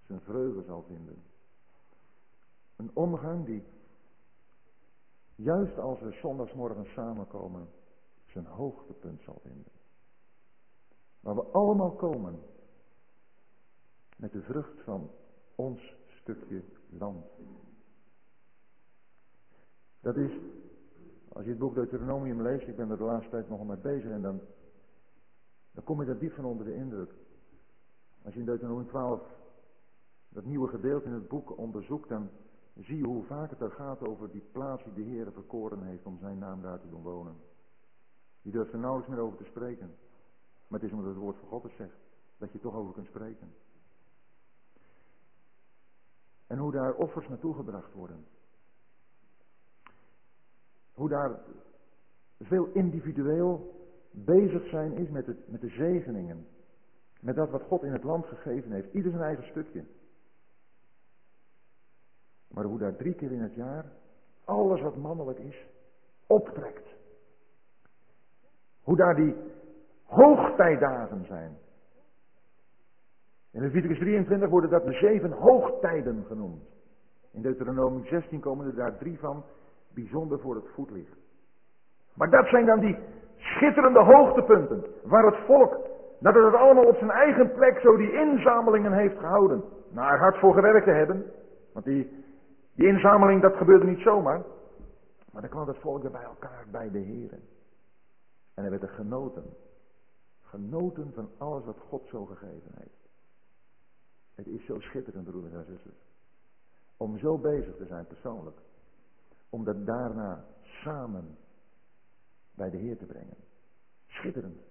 Zijn vreugde zal vinden. Een omgang die, juist als we zondagsmorgen samenkomen, zijn hoogtepunt zal vinden. Waar we allemaal komen met de vrucht van ons stukje land. Dat is, als je het boek Deuteronomium leest, ik ben er de laatste tijd nogal mee bezig en dan, dan kom je daar diep van onder de indruk. Als je in Deuteronomium 12 dat nieuwe gedeelte in het boek onderzoekt, dan zie je hoe vaak het er gaat over die plaats die de Heer verkoren heeft om zijn naam daar te doen wonen. Je durft er nauwelijks meer over te spreken. Maar het is omdat het woord van God het zegt, dat je toch over kunt spreken. En hoe daar offers naartoe gebracht worden. Hoe daar veel individueel bezig zijn is met, het, met de zegeningen. Met dat wat God in het land gegeven heeft. Ieder zijn eigen stukje. Maar hoe daar drie keer in het jaar alles wat mannelijk is, optrekt. Hoe daar die hoogtijdagen zijn. In Leviticus 23 worden dat de zeven hoogtijden genoemd. In Deuteronomium 16 komen er daar drie van bijzonder voor het voetlicht. Maar dat zijn dan die schitterende hoogtepunten waar het volk, nadat het allemaal op zijn eigen plek zo die inzamelingen heeft gehouden, naar hard voor gewerkt te hebben. Want die, die inzameling dat gebeurde niet zomaar. Maar dan kwam het volk er bij elkaar bij de heren. En er werd er genoten. Genoten van alles wat God zo gegeven heeft. Het is zo schitterend, broeders en zusters. Om zo bezig te zijn persoonlijk. Om dat daarna samen bij de Heer te brengen. Schitterend.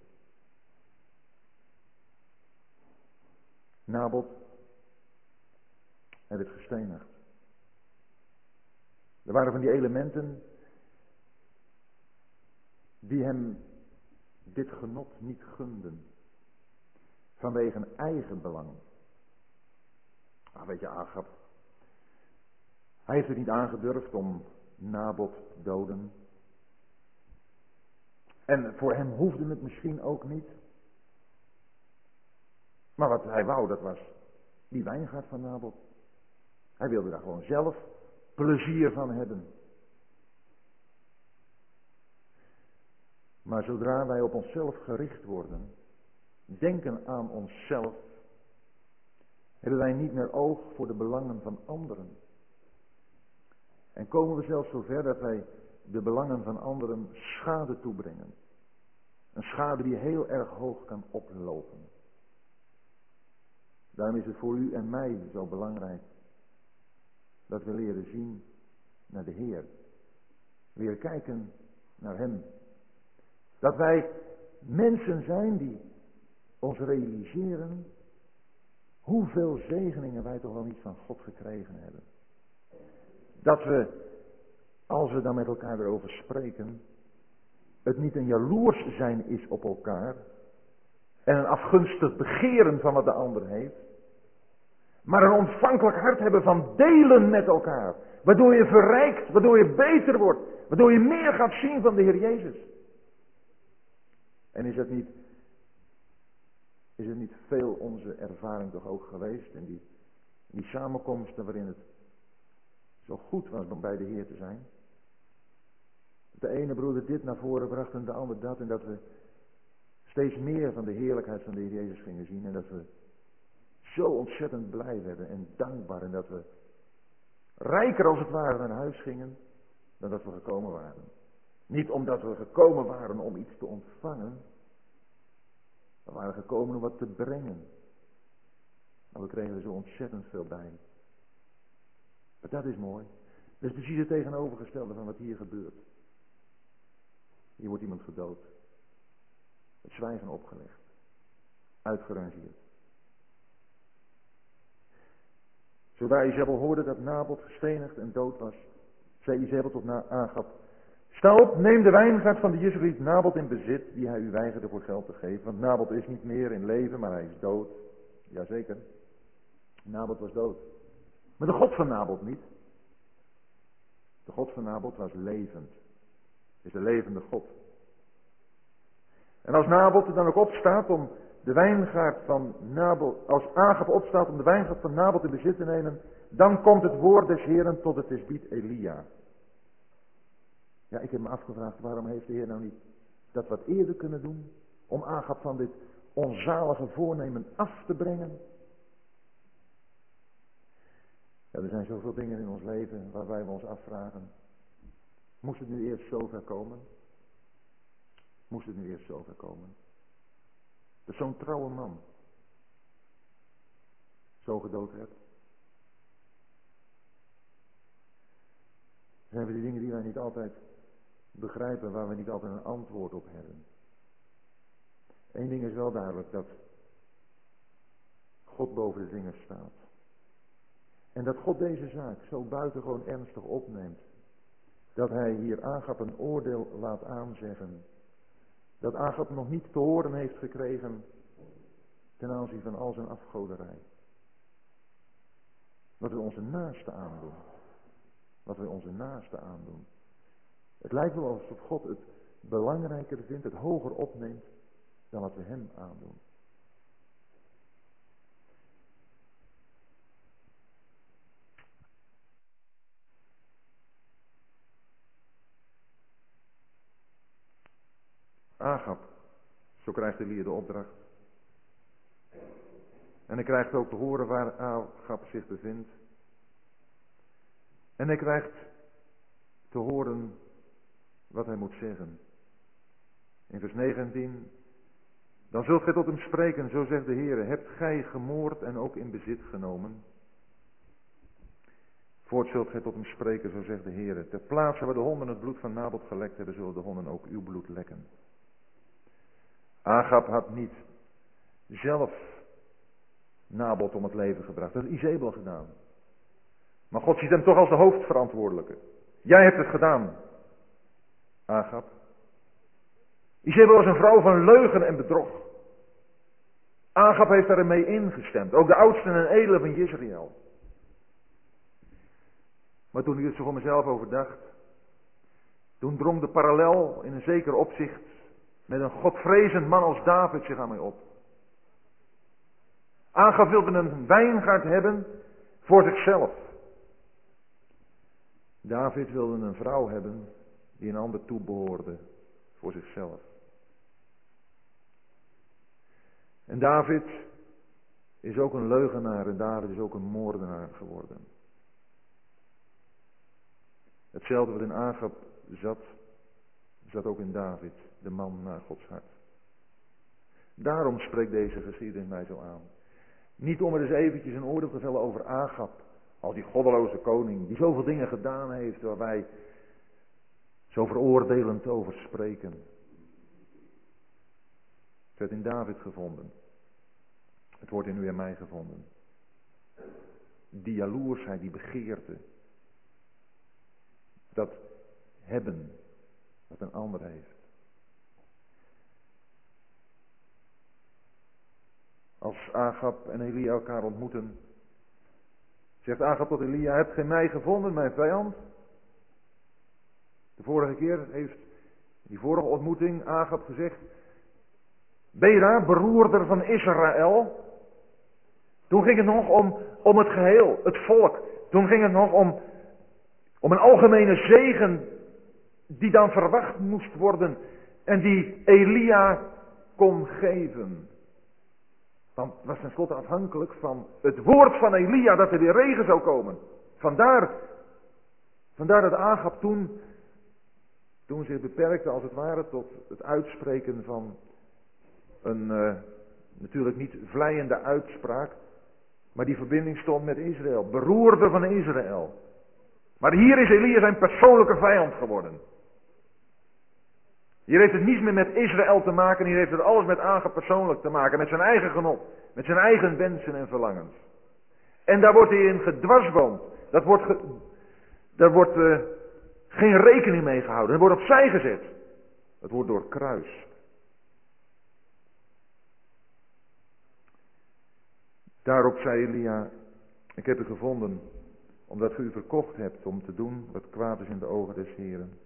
Nabot heeft het gestenigd. Er waren van die elementen die hem dit genot niet gunden. Vanwege eigen belang. Ah, weet je, Agap. Hij heeft het niet aangedurfd om Nabot te doden. En voor hem hoefde het misschien ook niet. Maar wat hij wou, dat was die wijngaard van Nabot. Hij wilde daar gewoon zelf plezier van hebben. Maar zodra wij op onszelf gericht worden, denken aan onszelf, hebben wij niet meer oog voor de belangen van anderen. En komen we zelfs zover dat wij de belangen van anderen schade toebrengen. Een schade die heel erg hoog kan oplopen. Daarom is het voor u en mij zo belangrijk dat we leren zien naar de Heer. Leren kijken naar Hem. Dat wij mensen zijn die ons realiseren hoeveel zegeningen wij toch wel niet van God gekregen hebben. Dat we, als we dan met elkaar erover spreken, het niet een jaloers zijn is op elkaar en een afgunstig begeren van wat de ander heeft, maar een ontvankelijk hart hebben van delen met elkaar, waardoor je verrijkt, waardoor je beter wordt, waardoor je meer gaat zien van de Heer Jezus. En is het niet, is het niet veel onze ervaring toch ook geweest in die, die samenkomsten waarin het zo goed was om bij de Heer te zijn? De ene broeder dit naar voren bracht en de ander dat en dat we steeds meer van de heerlijkheid van de Heer Jezus gingen zien en dat we zo ontzettend blij werden en dankbaar en dat we rijker als het ware naar huis gingen dan dat we gekomen waren. Niet omdat we gekomen waren om iets te ontvangen. We waren gekomen om wat te brengen. Maar we kregen er zo ontzettend veel bij. Maar dat is mooi. Dat is precies het tegenovergestelde van wat hier gebeurt. Hier wordt iemand gedood. Het zwijgen opgelegd. Uitgerangeerd. Zodra Isabel hoorde dat Nabot gestenigd en dood was, zei Isabel tot Agap, Sta op, neem de wijngaard van de Jezreet Nabot in bezit, die hij u weigerde voor geld te geven. Want Nabot is niet meer in leven, maar hij is dood. Jazeker. Nabot was dood. Maar de God van Nabot niet. De God van Nabot was levend. Is de levende God. En als Nabot er dan ook opstaat om de wijngaard van Nabot, als Agap opstaat om de wijngaard van Nabot in bezit te nemen, dan komt het woord des Heren tot het tisbiet Elia. Ja, ik heb me afgevraagd, waarom heeft de Heer nou niet dat wat eerder kunnen doen? Om Agap van dit onzalige voornemen af te brengen? Ja, er zijn zoveel dingen in ons leven waarbij we ons afvragen. Moest het nu eerst zover komen? Moest het nu eerst zover komen? Dat zo'n trouwe man zo gedood werd. Zijn we die dingen die wij niet altijd begrijpen, waar we niet altijd een antwoord op hebben. Eén ding is wel duidelijk, dat God boven de dingen staat. En dat God deze zaak zo buitengewoon ernstig opneemt. Dat hij hier Agap een oordeel laat aanzeggen. Dat Agap nog niet te horen heeft gekregen ten aanzien van al zijn afgoderij. Wat we onze naaste aandoen. Wat we onze naaste aandoen. Het lijkt wel alsof God het belangrijker vindt, het hoger opneemt dan wat we hem aandoen. Agap, zo krijgt Elia de opdracht. En hij krijgt ook te horen waar Agap zich bevindt. En hij krijgt te horen wat hij moet zeggen. In vers 19. Dan zult gij tot hem spreken, zo zegt de Heer. Hebt gij gemoord en ook in bezit genomen? Voort zult gij tot hem spreken, zo zegt de Heer. Ter plaatse waar de honden het bloed van Nabot gelekt hebben, zullen de honden ook uw bloed lekken. Agap had niet zelf Nabot om het leven gebracht. Dat is Izebel gedaan. Maar God ziet hem toch als de hoofdverantwoordelijke. Jij hebt het gedaan, Agap. Izebel was een vrouw van leugen en bedrog. Agap heeft daarmee ingestemd. Ook de oudsten en edelen van Israël. Maar toen ik het zo voor mezelf overdacht. Toen drong de parallel in een zeker opzicht met een godvrezend man als David zich aan mij op. Agap wilde een wijngaard hebben voor zichzelf. David wilde een vrouw hebben die een ander toebehoorde voor zichzelf. En David is ook een leugenaar en David is ook een moordenaar geworden. Hetzelfde wat in Agap zat, zat ook in David, de man naar Gods hart. Daarom spreekt deze geschiedenis mij zo aan. Niet om er eens eventjes een oordeel te vellen over Agap, als die goddeloze koning, die zoveel dingen gedaan heeft waar wij zo veroordelend over spreken. Het werd in David gevonden. Het wordt in u en mij gevonden. Die jaloersheid, die begeerte. Dat hebben wat een ander heeft. Als Agap en Elia elkaar ontmoeten, zegt Agap tot Elia, hebt gij mij gevonden, mijn vijand? De vorige keer heeft die vorige ontmoeting Agap gezegd, Bera, beroerder van Israël. Toen ging het nog om, om het geheel, het volk. Toen ging het nog om, om een algemene zegen die dan verwacht moest worden en die Elia kon geven. Want het was tenslotte afhankelijk van het woord van Elia dat er weer regen zou komen. Vandaar, vandaar dat Agap toen, toen zich beperkte als het ware tot het uitspreken van een uh, natuurlijk niet vleiende uitspraak, maar die verbinding stond met Israël, beroerde van Israël. Maar hier is Elia zijn persoonlijke vijand geworden. Hier heeft het niets meer met Israël te maken, hier heeft het alles met Aga persoonlijk te maken, met zijn eigen genot, met zijn eigen wensen en verlangens. En daar wordt hij in gedwarsboomd. Dat wordt daar wordt uh, geen rekening mee gehouden. Dat wordt opzij gezet. Het wordt door kruis. Daarop zei Elia, Ik heb u gevonden omdat u verkocht hebt om te doen wat kwaad is in de ogen des Heren.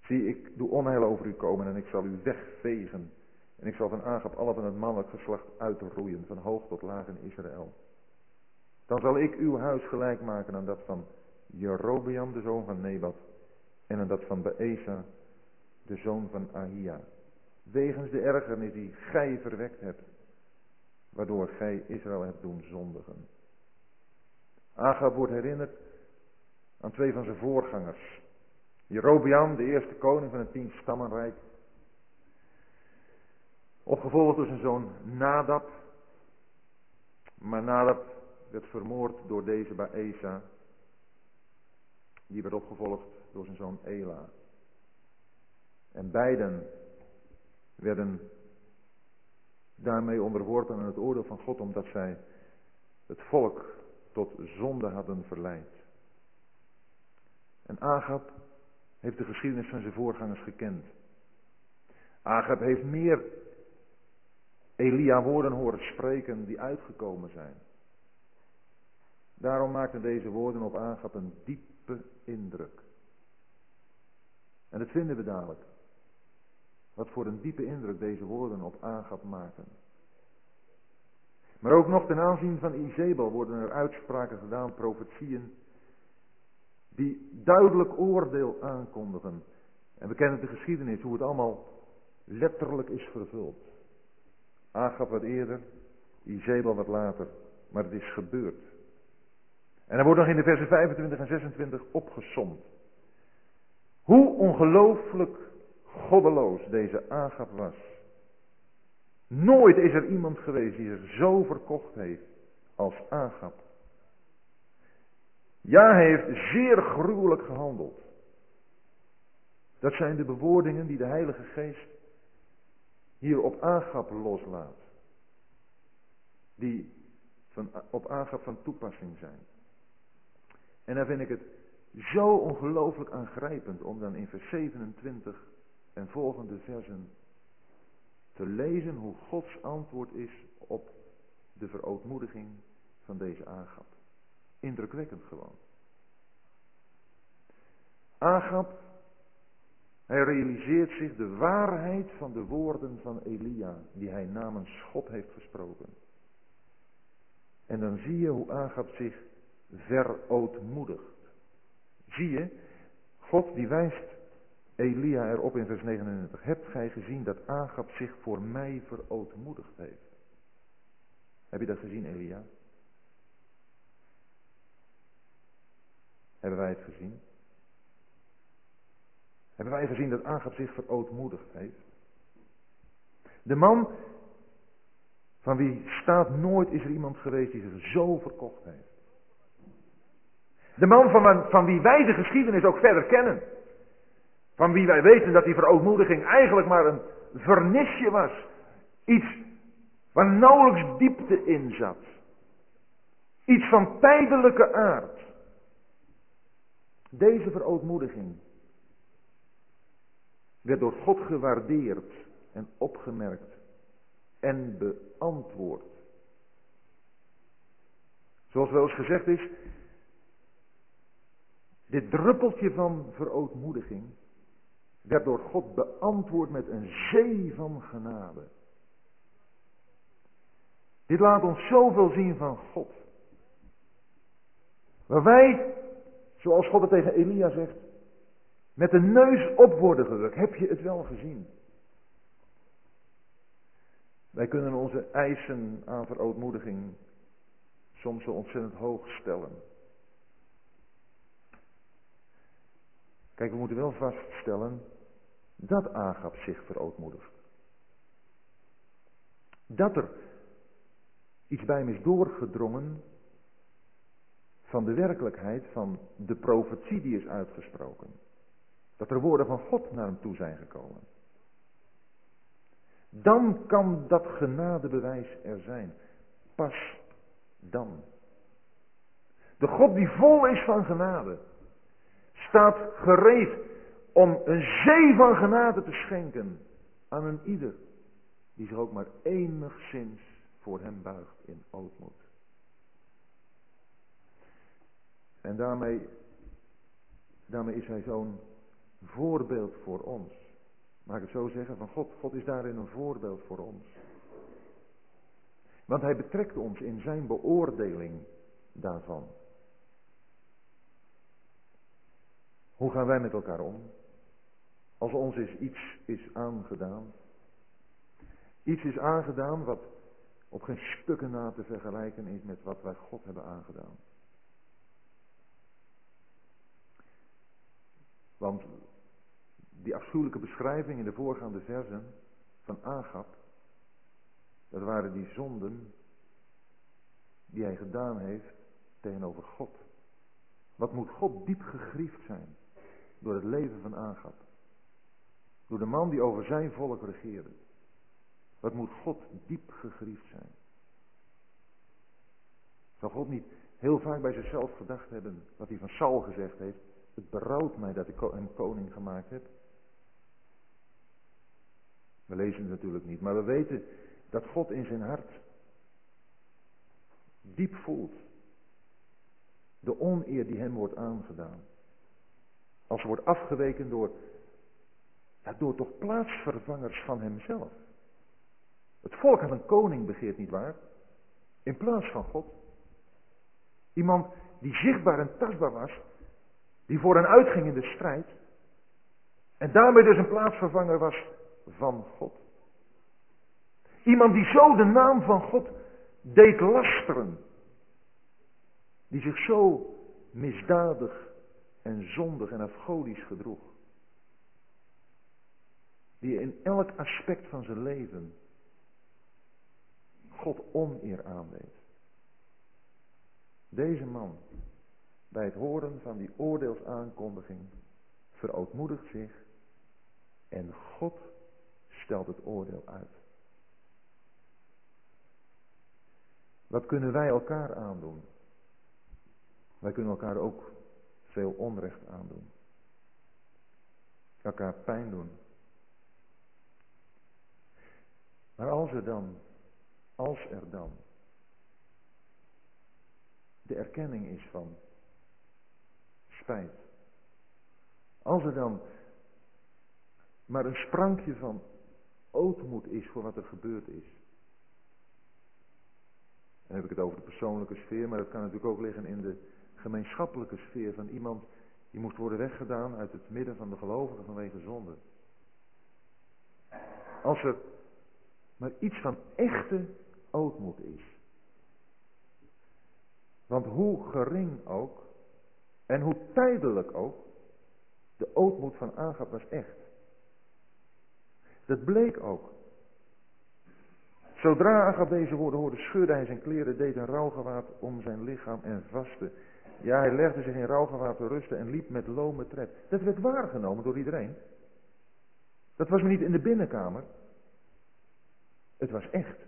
Zie, ik doe onheil over u komen en ik zal u wegvegen. En ik zal van Agap alle van het mannelijk geslacht uitroeien, van hoog tot laag in Israël. Dan zal ik uw huis gelijk maken aan dat van Jerobeam, de zoon van Nebat, en aan dat van Beesa, de zoon van Ahia. Wegens de ergernis die gij verwekt hebt, waardoor gij Israël hebt doen zondigen. Agab wordt herinnerd aan twee van zijn voorgangers. Jerobeam, de eerste koning van het tien stammenrijk. Opgevolgd door zijn zoon Nadab. Maar Nadab werd vermoord door deze Baesa. Die werd opgevolgd door zijn zoon Ela. En beiden werden daarmee onderworpen aan het oordeel van God, omdat zij het volk tot zonde hadden verleid. En Agab heeft de geschiedenis van zijn voorgangers gekend. Agab heeft meer Elia woorden horen spreken die uitgekomen zijn. Daarom maakten deze woorden op Agab een indruk. En dat vinden we dadelijk. Wat voor een diepe indruk deze woorden op Agab maken. Maar ook nog ten aanzien van Izebel worden er uitspraken gedaan, profetieën, die duidelijk oordeel aankondigen. En we kennen de geschiedenis, hoe het allemaal letterlijk is vervuld. Agab wat eerder, Izebel wat later, maar het is gebeurd. En er wordt nog in de versen 25 en 26 opgesomd. Hoe ongelooflijk goddeloos deze Agab was. Nooit is er iemand geweest die zich zo verkocht heeft als Agab. Ja, hij heeft zeer gruwelijk gehandeld. Dat zijn de bewoordingen die de Heilige Geest hier op Agab loslaat. Die van, op Agab van toepassing zijn. En dan vind ik het zo ongelooflijk aangrijpend om dan in vers 27 en volgende versen te lezen hoe Gods antwoord is op de verootmoediging van deze Agap. Indrukwekkend gewoon. Agap, hij realiseert zich de waarheid van de woorden van Elia die hij namens God heeft gesproken. En dan zie je hoe Agap zich verootmoedigt. Zie je, God die wijst Elia erop in vers 99. Hebt gij gezien dat Agap zich voor mij verootmoedigd heeft? Heb je dat gezien, Elia? Hebben wij het gezien? Hebben wij gezien dat Agap zich verootmoedigd heeft? De man van wie staat nooit is er iemand geweest die zich zo verkocht heeft. De man van, van wie wij de geschiedenis ook verder kennen. Van wie wij weten dat die verootmoediging eigenlijk maar een vernisje was. Iets waar nauwelijks diepte in zat. Iets van tijdelijke aard. Deze verootmoediging werd door God gewaardeerd en opgemerkt en beantwoord. Zoals wel eens gezegd is, dit druppeltje van verootmoediging werd door God beantwoord met een zee van genade. Dit laat ons zoveel zien van God. Waar wij, zoals God het tegen Elia zegt, met de neus op worden gedrukt. Heb je het wel gezien? Wij kunnen onze eisen aan verootmoediging soms zo ontzettend hoog stellen. Kijk, we moeten wel vaststellen dat Agap zich verootmoedigt. Dat er iets bij hem is doorgedrongen van de werkelijkheid van de profetie die is uitgesproken. Dat er woorden van God naar hem toe zijn gekomen. Dan kan dat genadebewijs er zijn. Pas dan. De God die vol is van genade staat gereed om een zee van genade te schenken aan een ieder die zich ook maar enigszins voor hem buigt in ootmoed. En daarmee, daarmee is hij zo'n voorbeeld voor ons. Mag ik het zo zeggen? Van God, God is daarin een voorbeeld voor ons. Want hij betrekt ons in zijn beoordeling daarvan. Hoe gaan wij met elkaar om? Als ons is iets is aangedaan. Iets is aangedaan wat op geen stukken na te vergelijken is met wat wij God hebben aangedaan. Want die afschuwelijke beschrijving in de voorgaande versen van Agap, dat waren die zonden die hij gedaan heeft tegenover God. Wat moet God diep gegriefd zijn door het leven van Agap. Door de man die over zijn volk regeerde. Wat moet God diep gegriefd zijn. Zou God niet heel vaak bij zichzelf gedacht hebben wat hij van Saul gezegd heeft. Het berouwt mij dat ik hem koning gemaakt heb. We lezen het natuurlijk niet, maar we weten dat God in zijn hart diep voelt de oneer die hem wordt aangedaan. Als wordt afgeweken door, ja, door toch plaatsvervangers van hemzelf. Het volk had een koning begeerd, nietwaar? In plaats van God. Iemand die zichtbaar en tastbaar was, die voor hen uitging in de strijd. En daarmee dus een plaatsvervanger was van God. Iemand die zo de naam van God deed lasteren. Die zich zo misdadig en zondig en afgodisch gedroeg. Die in elk aspect van zijn leven God oneer aandeed. Deze man, bij het horen van die oordeelsaankondiging, verootmoedigt zich en God stelt het oordeel uit. Wat kunnen wij elkaar aandoen? Wij kunnen elkaar ook veel onrecht aandoen. Elkaar pijn doen. Maar als er dan, als er dan de erkenning is van spijt. Als er dan maar een sprankje van ootmoed is voor wat er gebeurd is. Dan heb ik het over de persoonlijke sfeer, maar dat kan natuurlijk ook liggen in de gemeenschappelijke sfeer van iemand die moest worden weggedaan uit het midden van de gelovigen vanwege zonde. Als er maar iets van echte ootmoed is. Want hoe gering ook, en hoe tijdelijk ook, de ootmoed van Agap was echt. Dat bleek ook. Zodra Agap deze woorden hoorde, scheurde hij zijn kleren, deed een rouwgewaad om zijn lichaam en vastte. Ja, hij legde zich in rouwgewaad te rusten en liep met lome tred. Dat werd waargenomen door iedereen. Dat was maar niet in de binnenkamer. Het was echt.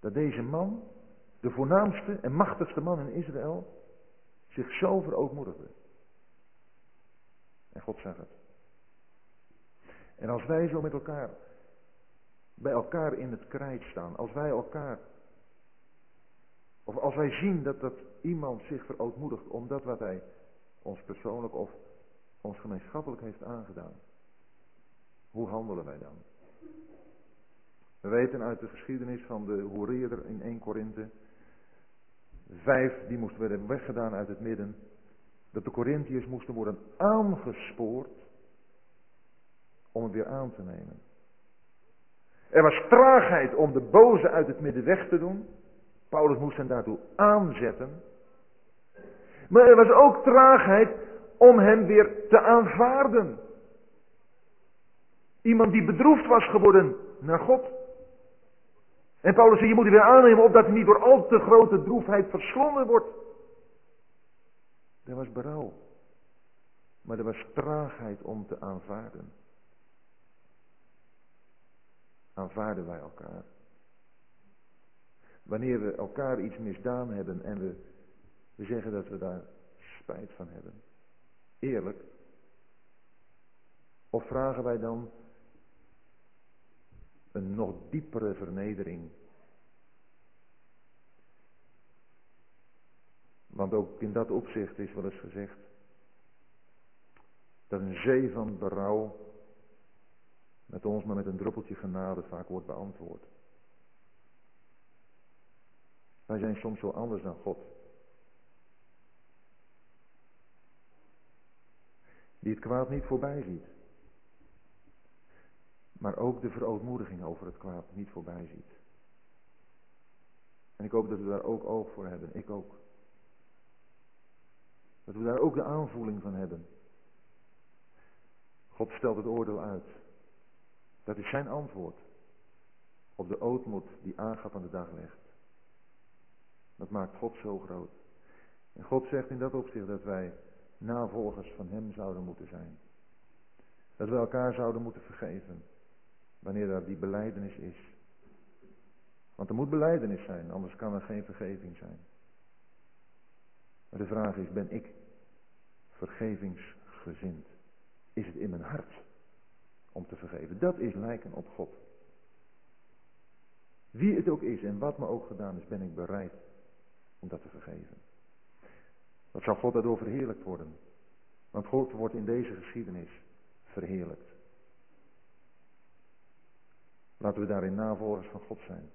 Dat deze man, de voornaamste en machtigste man in Israël, zich zo verootmoedigde. En God zag het. En als wij zo met elkaar, bij elkaar in het krijt staan, als wij elkaar, of als wij zien dat, dat iemand zich verootmoedigt omdat wat hij ons persoonlijk of ons gemeenschappelijk heeft aangedaan, hoe handelen wij dan? We weten uit de geschiedenis van de hoereerder in 1 Korinthe, vijf die moesten worden weggedaan uit het midden, dat de Corinthiërs moesten worden aangespoord om het weer aan te nemen. Er was traagheid om de boze uit het midden weg te doen. Paulus moest hen daartoe aanzetten. Maar er was ook traagheid om hem weer te aanvaarden. Iemand die bedroefd was geworden naar God. En Paulus zei, je moet hem weer aannemen opdat hij niet door al te grote droefheid verslonden wordt. Er was berouw. Maar er was traagheid om te aanvaarden. Aanvaarden wij elkaar. Wanneer we elkaar iets misdaan hebben en we, we zeggen dat we daar spijt van hebben. Eerlijk. Of vragen wij dan een nog diepere vernedering Want ook in dat opzicht is wel eens gezegd dat een zee van berouw met ons maar met een druppeltje genade vaak wordt beantwoord. Wij zijn soms zo anders dan God. Die het kwaad niet voorbij ziet. Maar ook de verootmoediging over het kwaad niet voorbij ziet. En ik hoop dat we daar ook oog voor hebben. Ik ook. Dat we daar ook de aanvoeling van hebben. God stelt het oordeel uit. Dat is zijn antwoord op de ootmoed die aangaf aan de dag legt. Dat maakt God zo groot. En God zegt in dat opzicht dat wij navolgers van Hem zouden moeten zijn. Dat we elkaar zouden moeten vergeven. Wanneer daar die beleidenis is. Want er moet beleidenis zijn, anders kan er geen vergeving zijn. Maar de vraag is, ben ik vergevingsgezind? Is het in mijn hart om te vergeven? Dat is lijken op God. Wie het ook is en wat me ook gedaan is, ben ik bereid om dat te vergeven. Wat zou God daardoor verheerlijkt worden? Want God wordt in deze geschiedenis verheerlijkt. Laten we daarin navolgers van God zijn.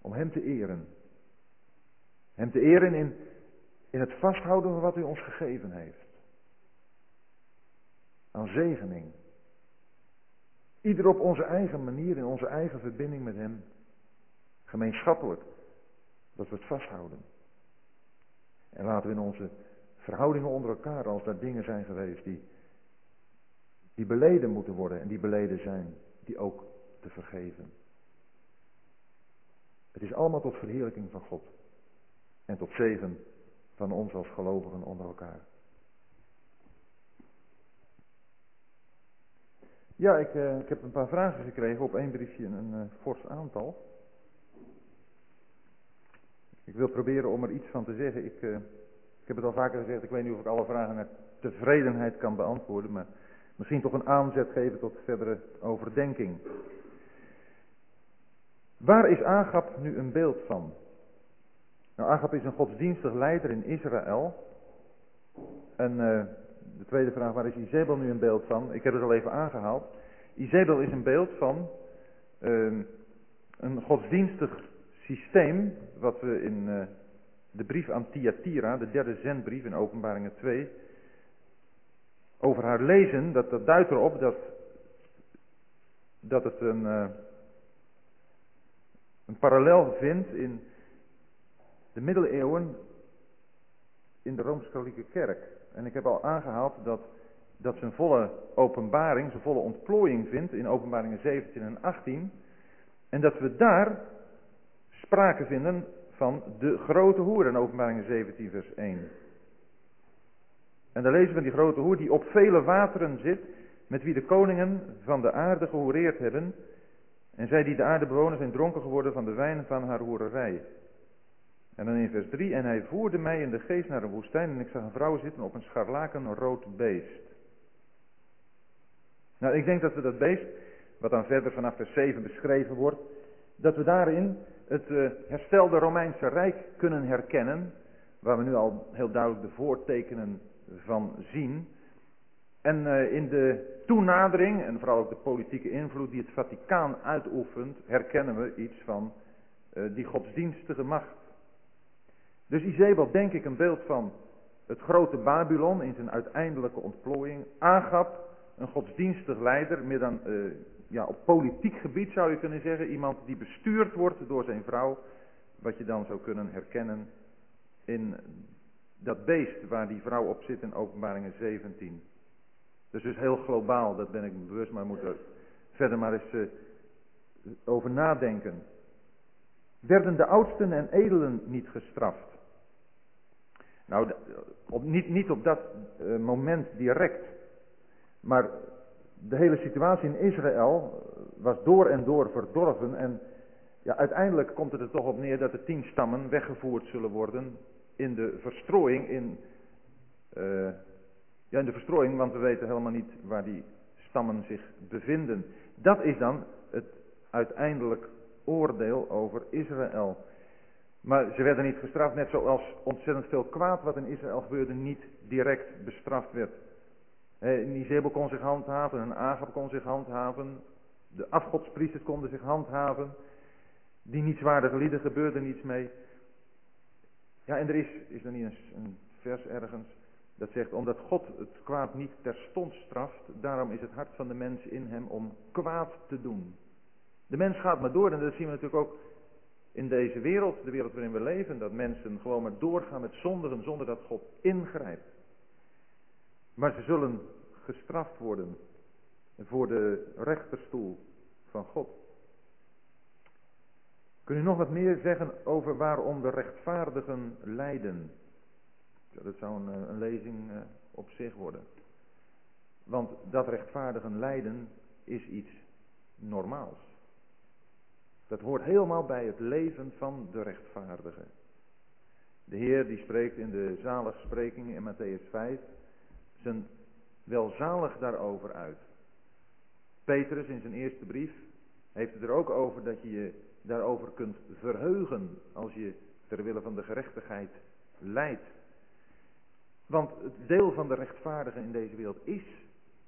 Om Hem te eren. Hem te eren in, in het vasthouden van wat Hij ons gegeven heeft. Aan zegening. Ieder op onze eigen manier, in onze eigen verbinding met Hem. Gemeenschappelijk. Dat we het vasthouden. En laten we in onze verhoudingen onder elkaar, als er dingen zijn geweest die, die beleden moeten worden en die beleden zijn, die ook te vergeven. Het is allemaal tot verheerlijking van God. En tot zegen van ons als gelovigen onder elkaar. Ja, ik, uh, ik heb een paar vragen gekregen op één briefje een uh, fors aantal. Ik wil proberen om er iets van te zeggen. Ik, uh, ik heb het al vaker gezegd, ik weet niet of ik alle vragen met tevredenheid kan beantwoorden, maar misschien toch een aanzet geven tot verdere overdenking. Waar is Agap nu een beeld van? Nou, Agap is een godsdienstig leider in Israël. En uh, de tweede vraag, waar is Izebel nu een beeld van? Ik heb het al even aangehaald. Izebel is een beeld van uh, een godsdienstig systeem, wat we in uh, de brief aan Thyatira, de derde zendbrief in Openbaringen 2, over haar lezen. Dat, dat duidt erop dat, dat het een, uh, een parallel vindt in de middeleeuwen in de Rooms-Katholieke Kerk. En ik heb al aangehaald dat dat zijn volle openbaring, zijn volle ontplooiing vindt in openbaringen 17 en 18. En dat we daar sprake vinden van de grote hoer in openbaringen 17 vers 1. En daar lezen we die grote hoer die op vele wateren zit, met wie de koningen van de aarde gehoereerd hebben. En zij die de aarde bewonen zijn dronken geworden van de wijn van haar hoererij. En dan in vers 3, en hij voerde mij in de geest naar een woestijn en ik zag een vrouw zitten op een scharlakenrood beest. Nou, ik denk dat we dat beest, wat dan verder vanaf vers 7 beschreven wordt, dat we daarin het uh, herstelde Romeinse Rijk kunnen herkennen, waar we nu al heel duidelijk de voortekenen van zien. En uh, in de toenadering, en vooral ook de politieke invloed die het Vaticaan uitoefent, herkennen we iets van uh, die godsdienstige macht. Dus Izebel denk ik een beeld van het grote Babylon in zijn uiteindelijke ontplooiing. Agap, een godsdienstig leider, meer dan ja, op politiek gebied zou je kunnen zeggen. Iemand die bestuurd wordt door zijn vrouw. Wat je dan zou kunnen herkennen in dat beest waar die vrouw op zit in openbaringen 17. Dus dus heel globaal, dat ben ik me bewust, maar moet er verder maar eens uh, over nadenken. Werden de oudsten en edelen niet gestraft? Nou, op, niet, niet op dat uh, moment direct. Maar de hele situatie in Israël was door en door verdorven. En ja, uiteindelijk komt het er toch op neer dat de tien stammen weggevoerd zullen worden in de verstrooiing. In, uh, ja, in de verstrooiing, want we weten helemaal niet waar die stammen zich bevinden. Dat is dan het uiteindelijk oordeel over Israël. Maar ze werden niet gestraft, net zoals ontzettend veel kwaad wat in Israël gebeurde niet direct bestraft werd. Nizebel kon zich handhaven, en Agab kon zich handhaven, de afgodspriesters konden zich handhaven, die nietswaardige lieden gebeurde niets mee. Ja, en er is, is er niet een, een vers ergens, dat zegt, omdat God het kwaad niet terstond straft, daarom is het hart van de mens in hem om kwaad te doen. De mens gaat maar door en dat zien we natuurlijk ook in deze wereld, de wereld waarin we leven, dat mensen gewoon maar doorgaan met zondigen zonder dat God ingrijpt. Maar ze zullen gestraft worden voor de rechterstoel van God. Kun je nog wat meer zeggen over waarom de rechtvaardigen lijden? Dat zou een, eh, een lezing eh, op zich worden. Want dat rechtvaardigen lijden is iets normaals. Dat hoort helemaal bij het leven van de rechtvaardige. De Heer die spreekt in de zaligspreking in Matthäus 5 zijn welzalig daarover uit. Petrus in zijn eerste brief heeft het er ook over dat je je daarover kunt verheugen als je ter wille van de gerechtigheid lijdt. Want het deel van de rechtvaardigen in deze wereld is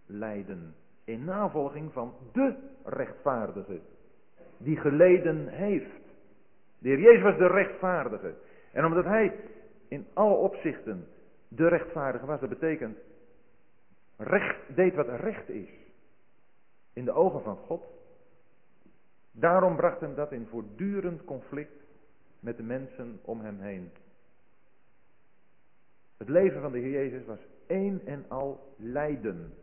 lijden. In navolging van de rechtvaardige. Die geleden heeft. De Heer Jezus was de rechtvaardige. En omdat hij in alle opzichten de rechtvaardige was, dat betekent recht, deed wat recht is. In de ogen van God. Daarom bracht hem dat in voortdurend conflict met de mensen om hem heen. Het leven van de Heer Jezus was één en al lijden.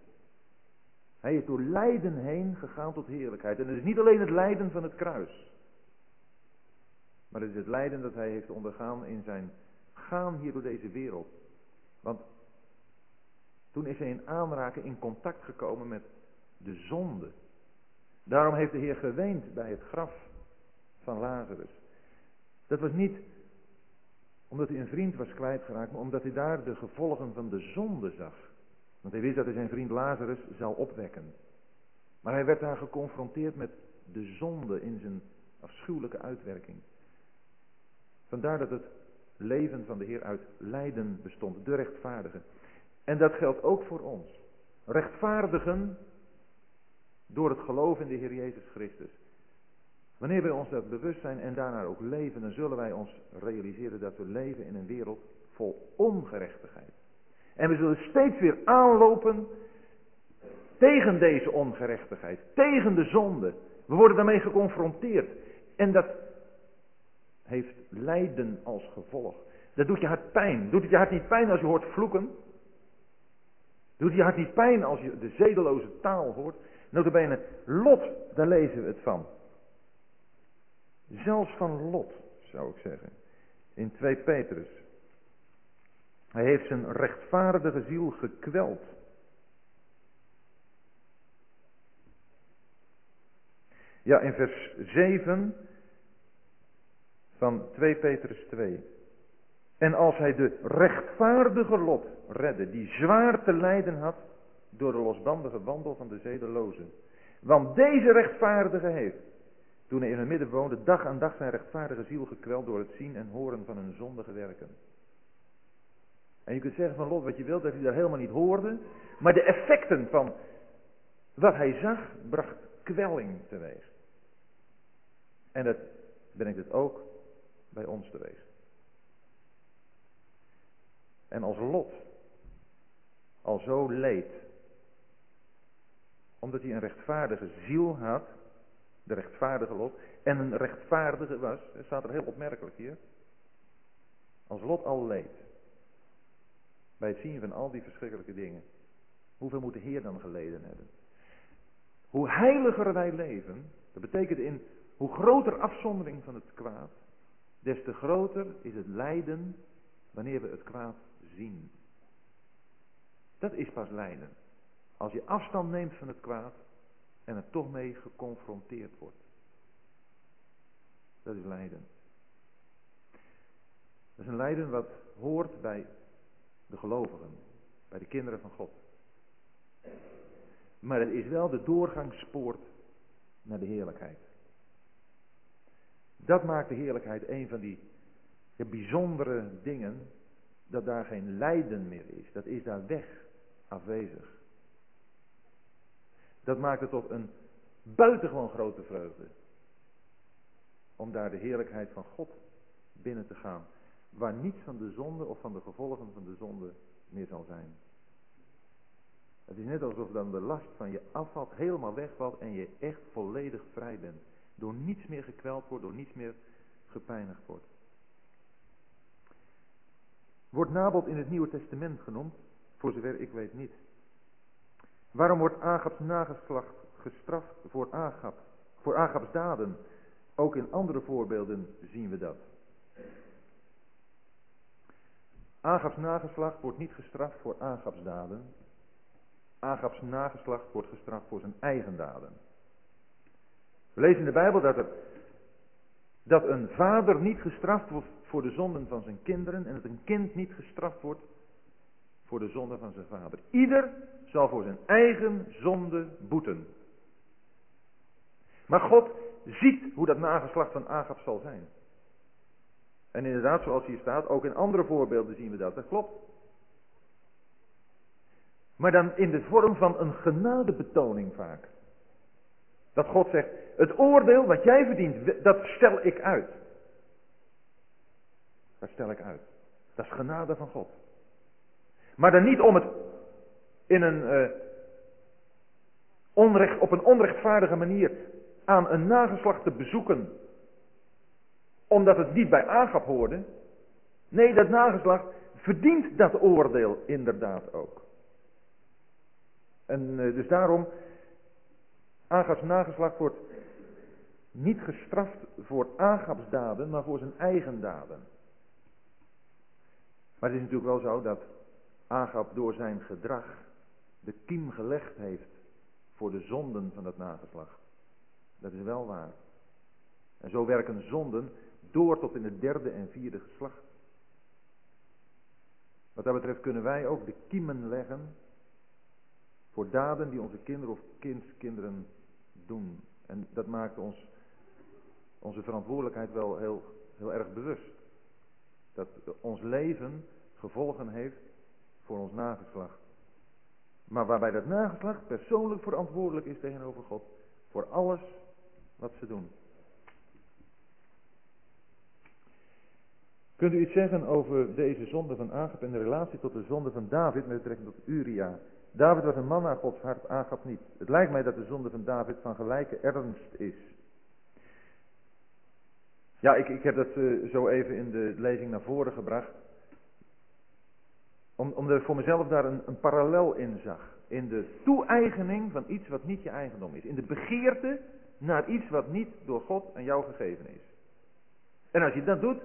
Hij is door lijden heen gegaan tot heerlijkheid. En het is niet alleen het lijden van het kruis. Maar het is het lijden dat hij heeft ondergaan in zijn gaan hier door deze wereld. Want toen is hij in aanraking, in contact gekomen met de zonde. Daarom heeft de Heer geweend bij het graf van Lazarus. Dat was niet omdat hij een vriend was kwijtgeraakt, maar omdat hij daar de gevolgen van de zonde zag. Want hij wist dat hij zijn vriend Lazarus zou opwekken. Maar hij werd daar geconfronteerd met de zonde in zijn afschuwelijke uitwerking. Vandaar dat het leven van de Heer uit lijden bestond, de rechtvaardige. En dat geldt ook voor ons. Rechtvaardigen door het geloof in de Heer Jezus Christus. Wanneer wij ons dat bewust zijn en daarnaar ook leven, dan zullen wij ons realiseren dat we leven in een wereld vol ongerechtigheid. En we zullen steeds weer aanlopen tegen deze ongerechtigheid, tegen de zonde. We worden daarmee geconfronteerd. En dat heeft lijden als gevolg. Dat doet je hart pijn. Doet het je hart niet pijn als je hoort vloeken? Doet je hart niet pijn als je de zedeloze taal hoort? Notabene, Lot, daar lezen we het van. Zelfs van Lot, zou ik zeggen. In 2 Petrus. Hij heeft zijn rechtvaardige ziel gekweld. Ja, in vers 7 van 2 Petrus 2. En als hij de rechtvaardige Lot redde, die zwaar te lijden had door de losbandige wandel van de zedelozen. Want deze rechtvaardige heeft, toen hij in hun midden woonde, dag aan dag zijn rechtvaardige ziel gekweld door het zien en horen van hun zondige werken. En je kunt zeggen van Lot wat je wilt, dat hij daar helemaal niet hoorde. Maar de effecten van wat hij zag, bracht kwelling teweeg. En dat brengt het ook bij ons teweeg. En als Lot al zo leed, omdat hij een rechtvaardige ziel had, de rechtvaardige Lot, en een rechtvaardige was, staat er heel opmerkelijk hier, als Lot al leed, bij het zien van al die verschrikkelijke dingen, hoeveel moet de Heer dan geleden hebben? Hoe heiliger wij leven, dat betekent in hoe groter afzondering van het kwaad, des te groter is het lijden wanneer we het kwaad zien. Dat is pas lijden. Als je afstand neemt van het kwaad en er toch mee geconfronteerd wordt. Dat is lijden. Dat is een lijden wat hoort bij de gelovigen, bij de kinderen van God. Maar het is wel de doorgangspoort naar de heerlijkheid. Dat maakt de heerlijkheid een van die ja, bijzondere dingen, dat daar geen lijden meer is. Dat is daar weg, afwezig. Dat maakt het tot een buitengewoon grote vreugde. Om daar de heerlijkheid van God binnen te gaan. Waar niets van de zonde of van de gevolgen van de zonde meer zal zijn. Het is net alsof dan de last van je afvalt, helemaal wegvalt en je echt volledig vrij bent. Door niets meer gekweld wordt, door niets meer gepijnigd wordt. Wordt Nabot in het Nieuwe Testament genoemd? Voor zover ik weet niet. Waarom wordt Agabs nageslacht gestraft voor Agab, voor Agabs daden? Ook in andere voorbeelden zien we dat. Agabs nageslacht wordt niet gestraft voor Agabs daden. Agabs nageslacht wordt gestraft voor zijn eigen daden. We lezen in de Bijbel dat, er, dat een vader niet gestraft wordt voor de zonden van zijn kinderen en dat een kind niet gestraft wordt voor de zonde van zijn vader. Ieder zal voor zijn eigen zonde boeten. Maar God ziet hoe dat nageslacht van Agab zal zijn. En inderdaad, zoals hier staat, ook in andere voorbeelden zien we dat. Dat klopt. Maar dan in de vorm van een genadebetoning vaak. Dat God zegt, het oordeel wat jij verdient, dat stel ik uit. Dat stel ik uit. Dat is genade van God. Maar dan niet om het in een, uh, onrecht, op een onrechtvaardige manier aan een nageslacht te bezoeken. Omdat het niet bij Agap hoorde. Nee, dat nageslacht verdient dat oordeel inderdaad ook. En uh, dus daarom, Agabs nageslacht wordt niet gestraft voor Agabs daden, maar voor zijn eigen daden. Maar het is natuurlijk wel zo dat Agab door zijn gedrag de kiem gelegd heeft voor de zonden van dat nageslacht. Dat is wel waar. En zo werken zonden door tot in het derde en vierde geslacht. Wat dat betreft kunnen wij ook de kiemen leggen voor daden die onze kinderen of kindskinderen doen. En dat maakt ons onze verantwoordelijkheid wel heel, heel erg bewust. Dat ons leven gevolgen heeft voor ons nageslacht. Maar waarbij dat nageslacht persoonlijk verantwoordelijk is tegenover God. Voor alles wat ze doen. Kunt u iets zeggen over deze zonde van Agap en de relatie tot de zonde van David met betrekking tot Uria? David was een man naar Gods hart, Agap niet. Het lijkt mij dat de zonde van David van gelijke ernst is. Ja, ik, ik heb dat uh, zo even in de lezing naar voren gebracht. Om, omdat ik voor mezelf daar een, een parallel in zag. In de toe-eigening van iets wat niet je eigendom is. In de begeerte naar iets wat niet door God aan jou gegeven is. En als je dat doet,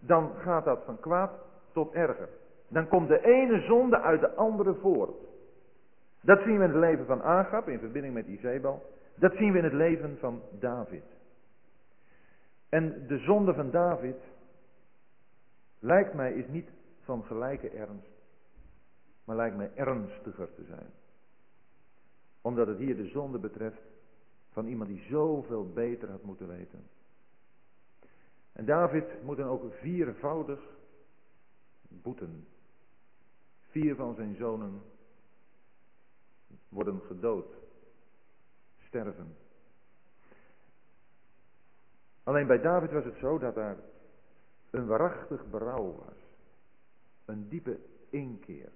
dan gaat dat van kwaad tot erger. Dan komt de ene zonde uit de andere voort. Dat zien we in het leven van Agab in verbinding met Izebel. Dat zien we in het leven van David. En de zonde van David, lijkt mij, is niet van gelijke ernst, maar lijkt mij ernstiger te zijn. Omdat het hier de zonde betreft van iemand die zoveel beter had moeten weten. En David moet dan ook viervoudig boeten. Vier van zijn zonen worden gedood, sterven. Alleen bij David was het zo dat daar een waarachtig berouw was. Een diepe inkeer.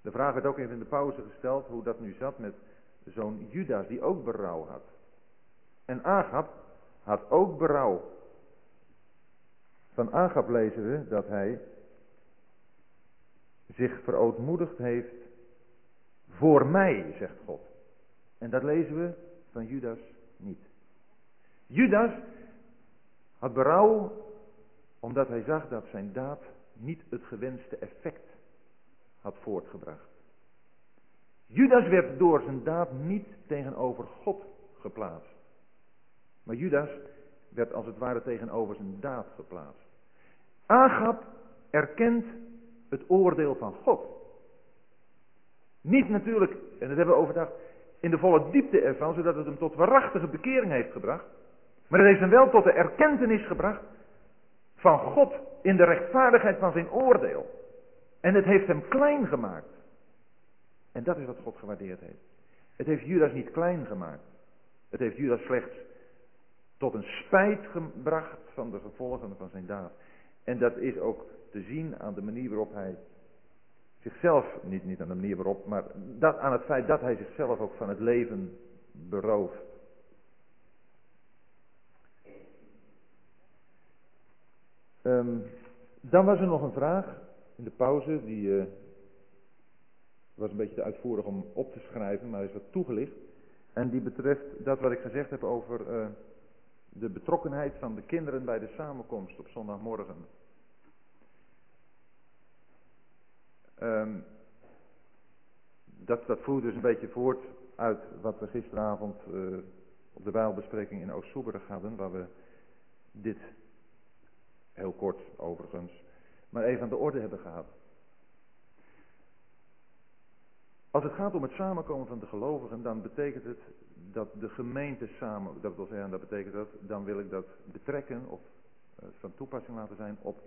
De vraag werd ook even in de pauze gesteld hoe dat nu zat met zoon Judas die ook berouw had. En Agab had ook berouw. Van Agab lezen we dat hij zich verootmoedigd heeft voor mij, zegt God. En dat lezen we van Judas niet. Judas had berouw omdat hij zag dat zijn daad niet het gewenste effect had voortgebracht. Judas werd door zijn daad niet tegenover God geplaatst. Maar Judas werd als het ware tegenover zijn daad geplaatst. Agab erkent het oordeel van God. Niet natuurlijk, en dat hebben we overdag, in de volle diepte ervan, zodat het hem tot waarachtige bekering heeft gebracht. Maar het heeft hem wel tot de erkentenis gebracht van God in de rechtvaardigheid van zijn oordeel. En het heeft hem klein gemaakt. En dat is wat God gewaardeerd heeft. Het heeft Judas niet klein gemaakt. Het heeft Judas slechts tot een spijt gebracht van de gevolgen van zijn daad. En dat is ook te zien aan de manier waarop hij zichzelf, niet, niet aan de manier waarop, maar dat, aan het feit dat hij zichzelf ook van het leven berooft. Um, dan was er nog een vraag in de pauze, die uh, was een beetje te uitvoerig om op te schrijven, maar is wat toegelicht. En die betreft dat wat ik gezegd heb over uh, de betrokkenheid van de kinderen bij de samenkomst op zondagmorgen. Um, dat, voert dus een beetje voort uit wat we gisteravond uh, op de Bijbelbespreking in Oost-Soeberg hadden, waar we dit heel kort overigens, maar even aan de orde hebben gehad. Als het gaat om het samenkomen van de gelovigen, dan betekent het dat de gemeente samen, dat wil zeggen, dat betekent dat, dan wil ik dat betrekken of uh, van toepassing laten zijn op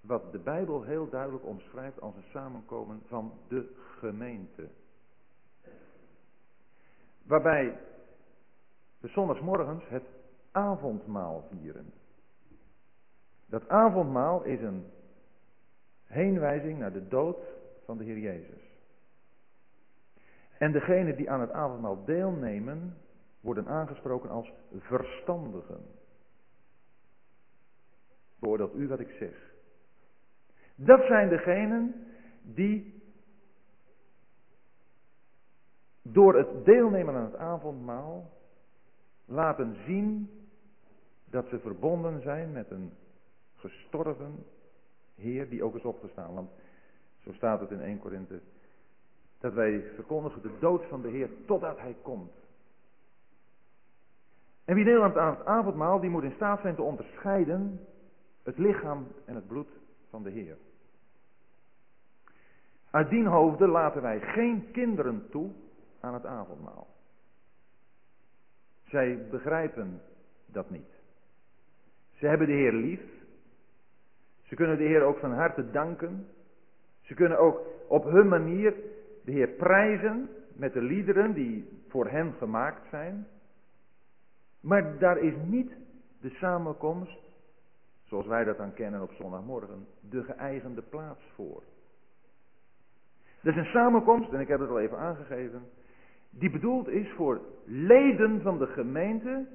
wat de Bijbel heel duidelijk omschrijft als een samenkomen van de gemeente. Waarbij we zondagsmorgens het avondmaal vieren. Dat avondmaal is een heenwijzing naar de dood van de Heer Jezus. En degenen die aan het avondmaal deelnemen, worden aangesproken als verstandigen. Beoordeelt u wat ik zeg. Dat zijn degenen die door het deelnemen aan het avondmaal laten zien dat ze verbonden zijn met een gestorven Heer die ook is opgestaan. Want zo staat het in 1 Korinthe. Dat wij verkondigen de dood van de Heer totdat Hij komt. En wie deelneemt aan het avondmaal, die moet in staat zijn te onderscheiden het lichaam en het bloed van de Heer. Uit dien hoofde laten wij geen kinderen toe aan het avondmaal. Zij begrijpen dat niet. Ze hebben de Heer lief. Ze kunnen de Heer ook van harte danken. Ze kunnen ook op hun manier de Heer prijzen met de liederen die voor hen gemaakt zijn. Maar daar is niet de samenkomst, zoals wij dat dan kennen op zondagmorgen, de geëigende plaats voor. Dat is een samenkomst, en ik heb het al even aangegeven, die bedoeld is voor leden van de gemeente,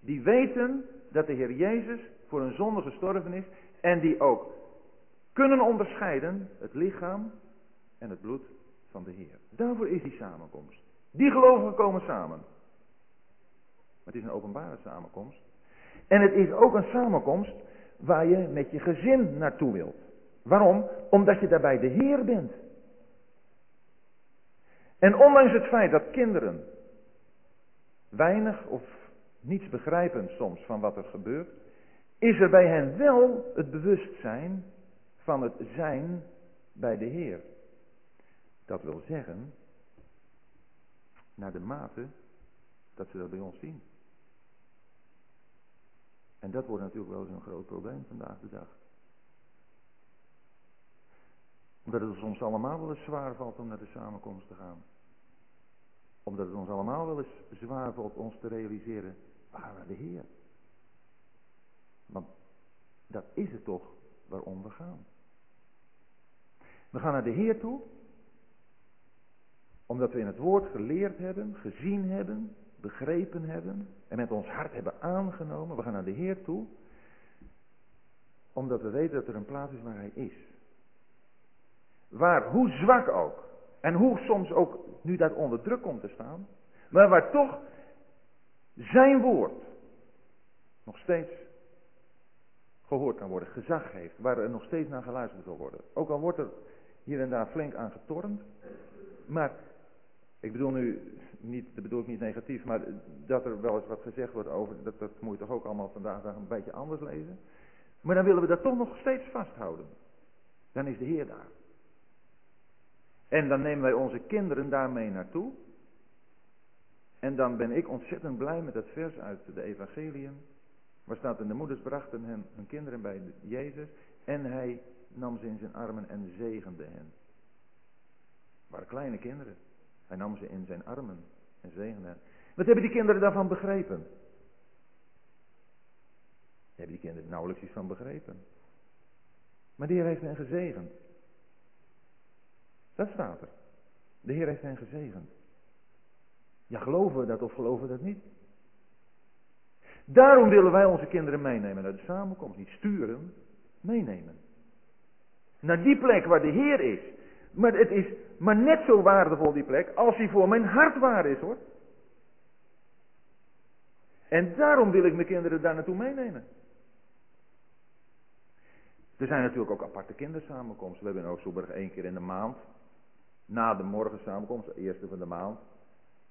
die weten dat de Heer Jezus voor een zonde gestorven is en die ook kunnen onderscheiden het lichaam en het bloed van de Heer. Daarvoor is die samenkomst. Die gelovigen komen samen. Het is een openbare samenkomst. En het is ook een samenkomst waar je met je gezin naartoe wilt. Waarom? Omdat je daarbij de Heer bent. En ondanks het feit dat kinderen weinig of niets begrijpen soms van wat er gebeurt, is er bij hen wel het bewustzijn van het zijn bij de Heer. Dat wil zeggen, naar de mate dat ze dat bij ons zien. En dat wordt natuurlijk wel eens een groot probleem vandaag de dag. Omdat het ons allemaal wel eens zwaar valt om naar de samenkomst te gaan. Omdat het ons allemaal wel eens zwaar valt ons te realiseren, waar de Heer. Want dat is het toch waarom we gaan. We gaan naar de Heer toe, omdat we in het woord geleerd hebben, gezien hebben, begrepen hebben en met ons hart hebben aangenomen. We gaan naar de Heer toe, omdat we weten dat er een plaats is waar Hij is. Waar, hoe zwak ook, en hoe soms ook nu dat onder druk komt te staan, maar waar toch zijn woord nog steeds gehoord kan worden, gezag heeft, waar er nog steeds naar geluisterd zal worden. Ook al wordt er hier en daar flink aan getornd, maar ik bedoel nu niet, dat bedoel ik niet negatief, maar dat er wel eens wat gezegd wordt over, dat, dat moet je toch ook allemaal vandaag een beetje anders lezen. Maar dan willen we dat toch nog steeds vasthouden. Dan is de Heer daar. En dan nemen wij onze kinderen daarmee naartoe. En dan ben ik ontzettend blij met dat vers uit de Evangelium. Waar staat en de moeders brachten hen, hun kinderen bij Jezus en hij nam ze in zijn armen en zegende hen. Waren kleine kinderen. Hij nam ze in zijn armen en zegende hen. Wat hebben die kinderen daarvan begrepen? Hebben die kinderen nauwelijks iets van begrepen. Maar de Heer heeft hen gezegend. Dat staat er. De Heer heeft hen gezegend. Ja, geloven we dat of geloven we dat niet? Daarom willen wij onze kinderen meenemen naar de samenkomst. Niet sturen, meenemen. Naar die plek waar de Heer is. Maar het is maar net zo waardevol die plek als die voor mijn hart waar is hoor. En daarom wil ik mijn kinderen daar naartoe meenemen. Er zijn natuurlijk ook aparte kindersamenkomsten. We hebben in Oostzoeberg één keer in de maand, na de morgensamenkomst, de eerste van de maand,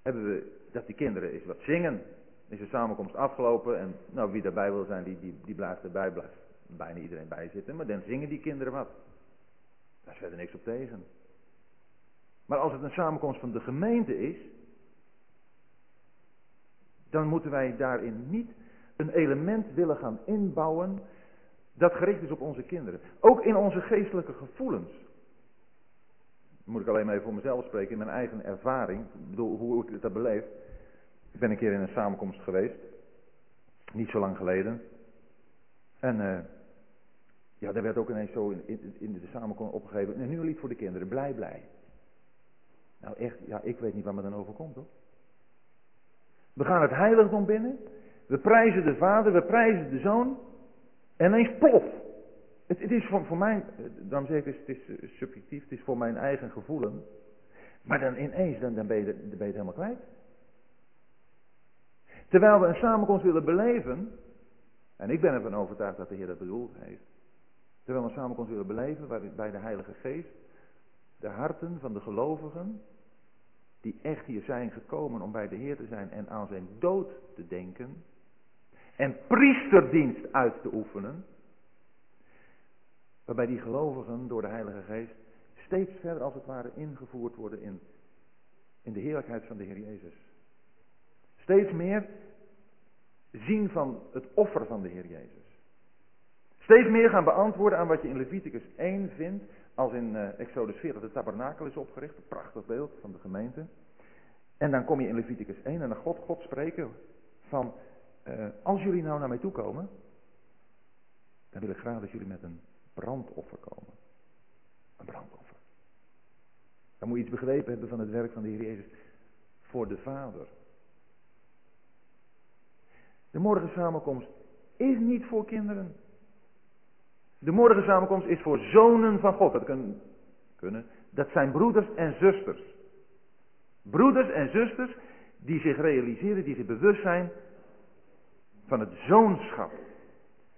hebben we dat die kinderen eens wat zingen. Is de samenkomst afgelopen en nou, wie daarbij wil zijn, die, die, die blijft erbij, blijft bijna iedereen bij zitten. Maar dan zingen die kinderen wat. Daar is verder niks op tegen. Maar als het een samenkomst van de gemeente is, dan moeten wij daarin niet een element willen gaan inbouwen dat gericht is op onze kinderen. Ook in onze geestelijke gevoelens. Moet ik alleen maar even voor mezelf spreken, in mijn eigen ervaring. Hoe ik het heb beleefd. Ik ben een keer in een samenkomst geweest. Niet zo lang geleden. En uh, ja, daar werd ook ineens zo in, in, de samenkomst opgegeven. En nu een lied voor de kinderen. Blij, blij. Nou echt, ja, ik weet niet waar me dan overkomt hoor. We gaan het heiligdom binnen. We prijzen de Vader, we prijzen de Zoon. En ineens plof. Het, het, is voor, mij, daarom zeg ik, het is, is subjectief, het is voor mijn eigen gevoelen. Maar dan ineens, dan, dan, ben, je, dan ben je het helemaal kwijt. Terwijl we een samenkomst willen beleven, en ik ben ervan overtuigd dat de Heer dat bedoeld heeft. Terwijl we een samenkomst willen beleven waarbij de Heilige Geest de harten van de gelovigen, die echt hier zijn gekomen om bij de Heer te zijn en aan zijn dood te denken, en priesterdienst uit te oefenen, waarbij die gelovigen door de Heilige Geest steeds verder als het ware ingevoerd worden in, in de heerlijkheid van de Heer Jezus. Steeds meer zien van het offer van de Heer Jezus. Steeds meer gaan beantwoorden aan wat je in Leviticus 1 vindt, als in uh, Exodus 40 de tabernakel is opgericht, een prachtig beeld van de gemeente. En dan kom je in Leviticus 1 en dan God, God spreken van uh, als jullie nou naar mij toe komen, dan wil ik graag dat jullie met een brandoffer komen. Een brandoffer. Dan moet je iets begrepen hebben van het werk van de Heer Jezus voor de Vader. De morgensamenkomst is niet voor kinderen. De morgensamenkomst is voor zonen van God. Dat kunnen. Dat zijn broeders en zusters. Broeders en zusters die zich realiseren, die zich bewust zijn van het zoonschap.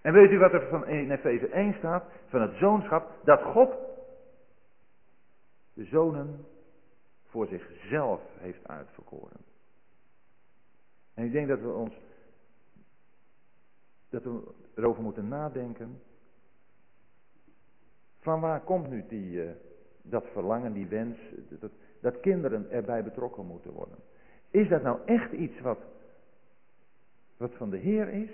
En weet u wat er van in Efeze 1 staat? Van het zoonschap, dat God de zonen voor zichzelf heeft uitverkoren. En ik denk dat we ons, dat we erover moeten nadenken. Van waar komt nu die, uh, dat verlangen, die wens, dat, dat kinderen erbij betrokken moeten worden? Is dat nou echt iets wat wat van de Heer is?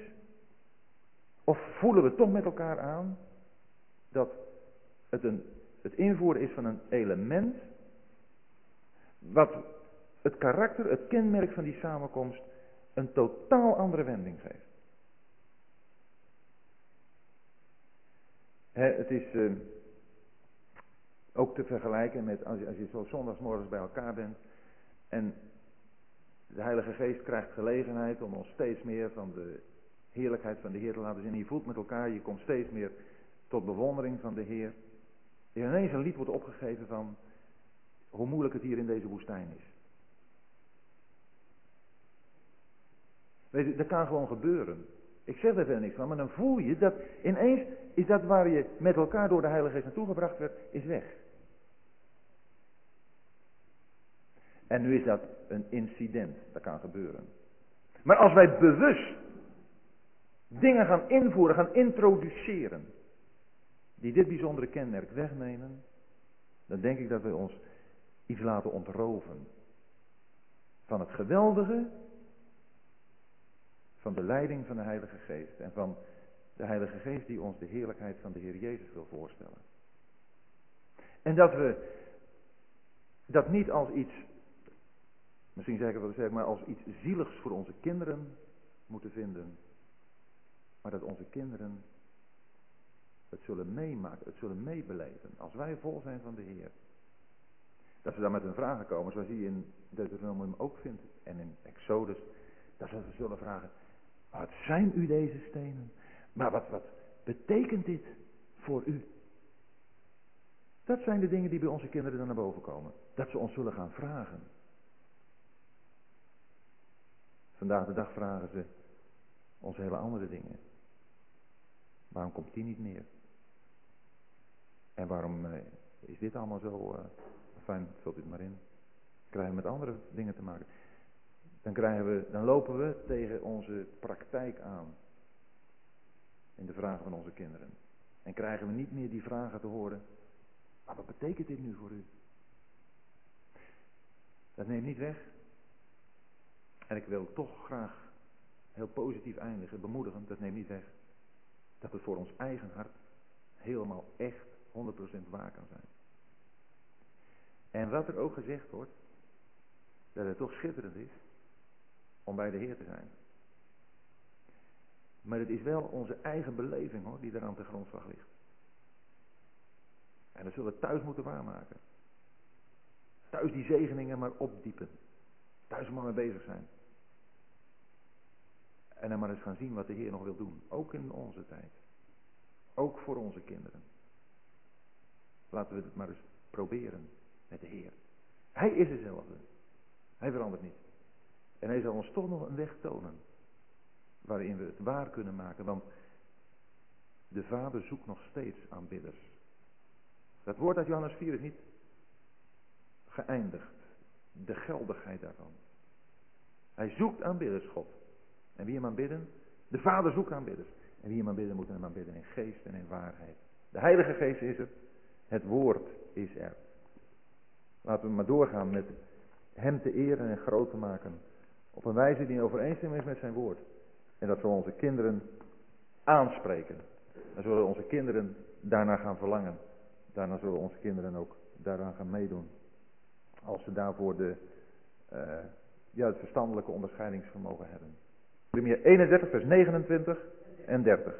Of voelen we toch met elkaar aan dat het, een, het invoeren is van een element wat het karakter, het kenmerk van die samenkomst een totaal andere wending geeft. Het is uh, ook te vergelijken met als je, als je zo zondagsmorgens bij elkaar bent en de Heilige Geest krijgt gelegenheid om ons steeds meer van de heerlijkheid van de Heer te laten zien. Je voelt met elkaar, je komt steeds meer tot bewondering van de Heer. En ineens een lied wordt opgegeven van hoe moeilijk het hier in deze woestijn is. Weet je, dat kan gewoon gebeuren. Ik zeg er verder niks van, maar dan voel je dat ineens is dat waar je met elkaar door de Heilige Geest naartoe gebracht werd, is weg. En nu is dat een incident, dat kan gebeuren. Maar als wij bewust dingen gaan invoeren, gaan introduceren, die dit bijzondere kenmerk wegnemen, dan denk ik dat we ons iets laten ontroven van het geweldige van de leiding van de Heilige Geest en van de Heilige Geest die ons de heerlijkheid van de Heer Jezus wil voorstellen. En dat we dat niet als iets, misschien zeggen we zeg maar als iets zieligs voor onze kinderen moeten vinden, maar dat onze kinderen het zullen meemaken, het zullen meebeleven, als wij vol zijn van de Heer. Dat ze dan met hun vragen komen, zoals je in Deuteronomium ook vindt, en in Exodus, dat ze zullen vragen, wat zijn u deze stenen? Maar wat, wat betekent dit voor u? Dat zijn de dingen die bij onze kinderen dan naar boven komen. Dat ze ons zullen gaan vragen. Vandaag de dag vragen ze ons hele andere dingen. Waarom komt die niet meer? En waarom eh, is dit allemaal zo... Uh, fijn, vult u het maar in. Krijgen we met andere dingen te maken. Dan, krijgen we, dan lopen we tegen onze praktijk aan. In de vragen van onze kinderen. En krijgen we niet meer die vragen te horen. Maar wat betekent dit nu voor u? Dat neemt niet weg. En ik wil toch graag heel positief eindigen, bemoedigend, dat neemt niet weg. Dat het voor ons eigen hart helemaal echt 100% waar kan zijn. En wat er ook gezegd wordt, dat het toch schitterend is om bij de Heer te zijn. Maar het is wel onze eigen beleving hoor, die daar aan de grondslag ligt. En dat zullen we thuis moeten waarmaken. Thuis die zegeningen maar opdiepen. Thuis maar mee bezig zijn. En dan maar eens gaan zien wat de Heer nog wil doen. Ook in onze tijd. Ook voor onze kinderen. Laten we het maar eens proberen met de Heer. Hij is dezelfde. Hij verandert niet. En hij zal ons toch nog een weg tonen. Waarin we het waar kunnen maken. Want de Vader zoekt nog steeds aanbidders. Dat woord uit Johannes 4 is niet geëindigd. De geldigheid daarvan. Hij zoekt aanbidders, God. En wie hem aanbidden? De Vader zoekt aanbidders. En wie hem aanbidden, moet hem aanbidden in geest en in waarheid. De Heilige Geest is het. Het woord is er. Laten we maar doorgaan met hem te eren en groot te maken. Op een wijze die in overeenstemming is met zijn woord. En dat we onze kinderen aanspreken. Dan zullen onze kinderen daarna gaan verlangen. Daarna zullen onze kinderen ook daaraan gaan meedoen. Als ze daarvoor de, uh, ja, het verstandelijke onderscheidingsvermogen hebben. Premier 31, vers 29 en 30.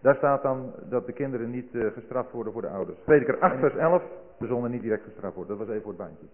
Daar staat dan dat de kinderen niet uh, gestraft worden voor de ouders. Prediker 8, vers 11, de zonden niet direct gestraft worden. Dat was even voor het bandje.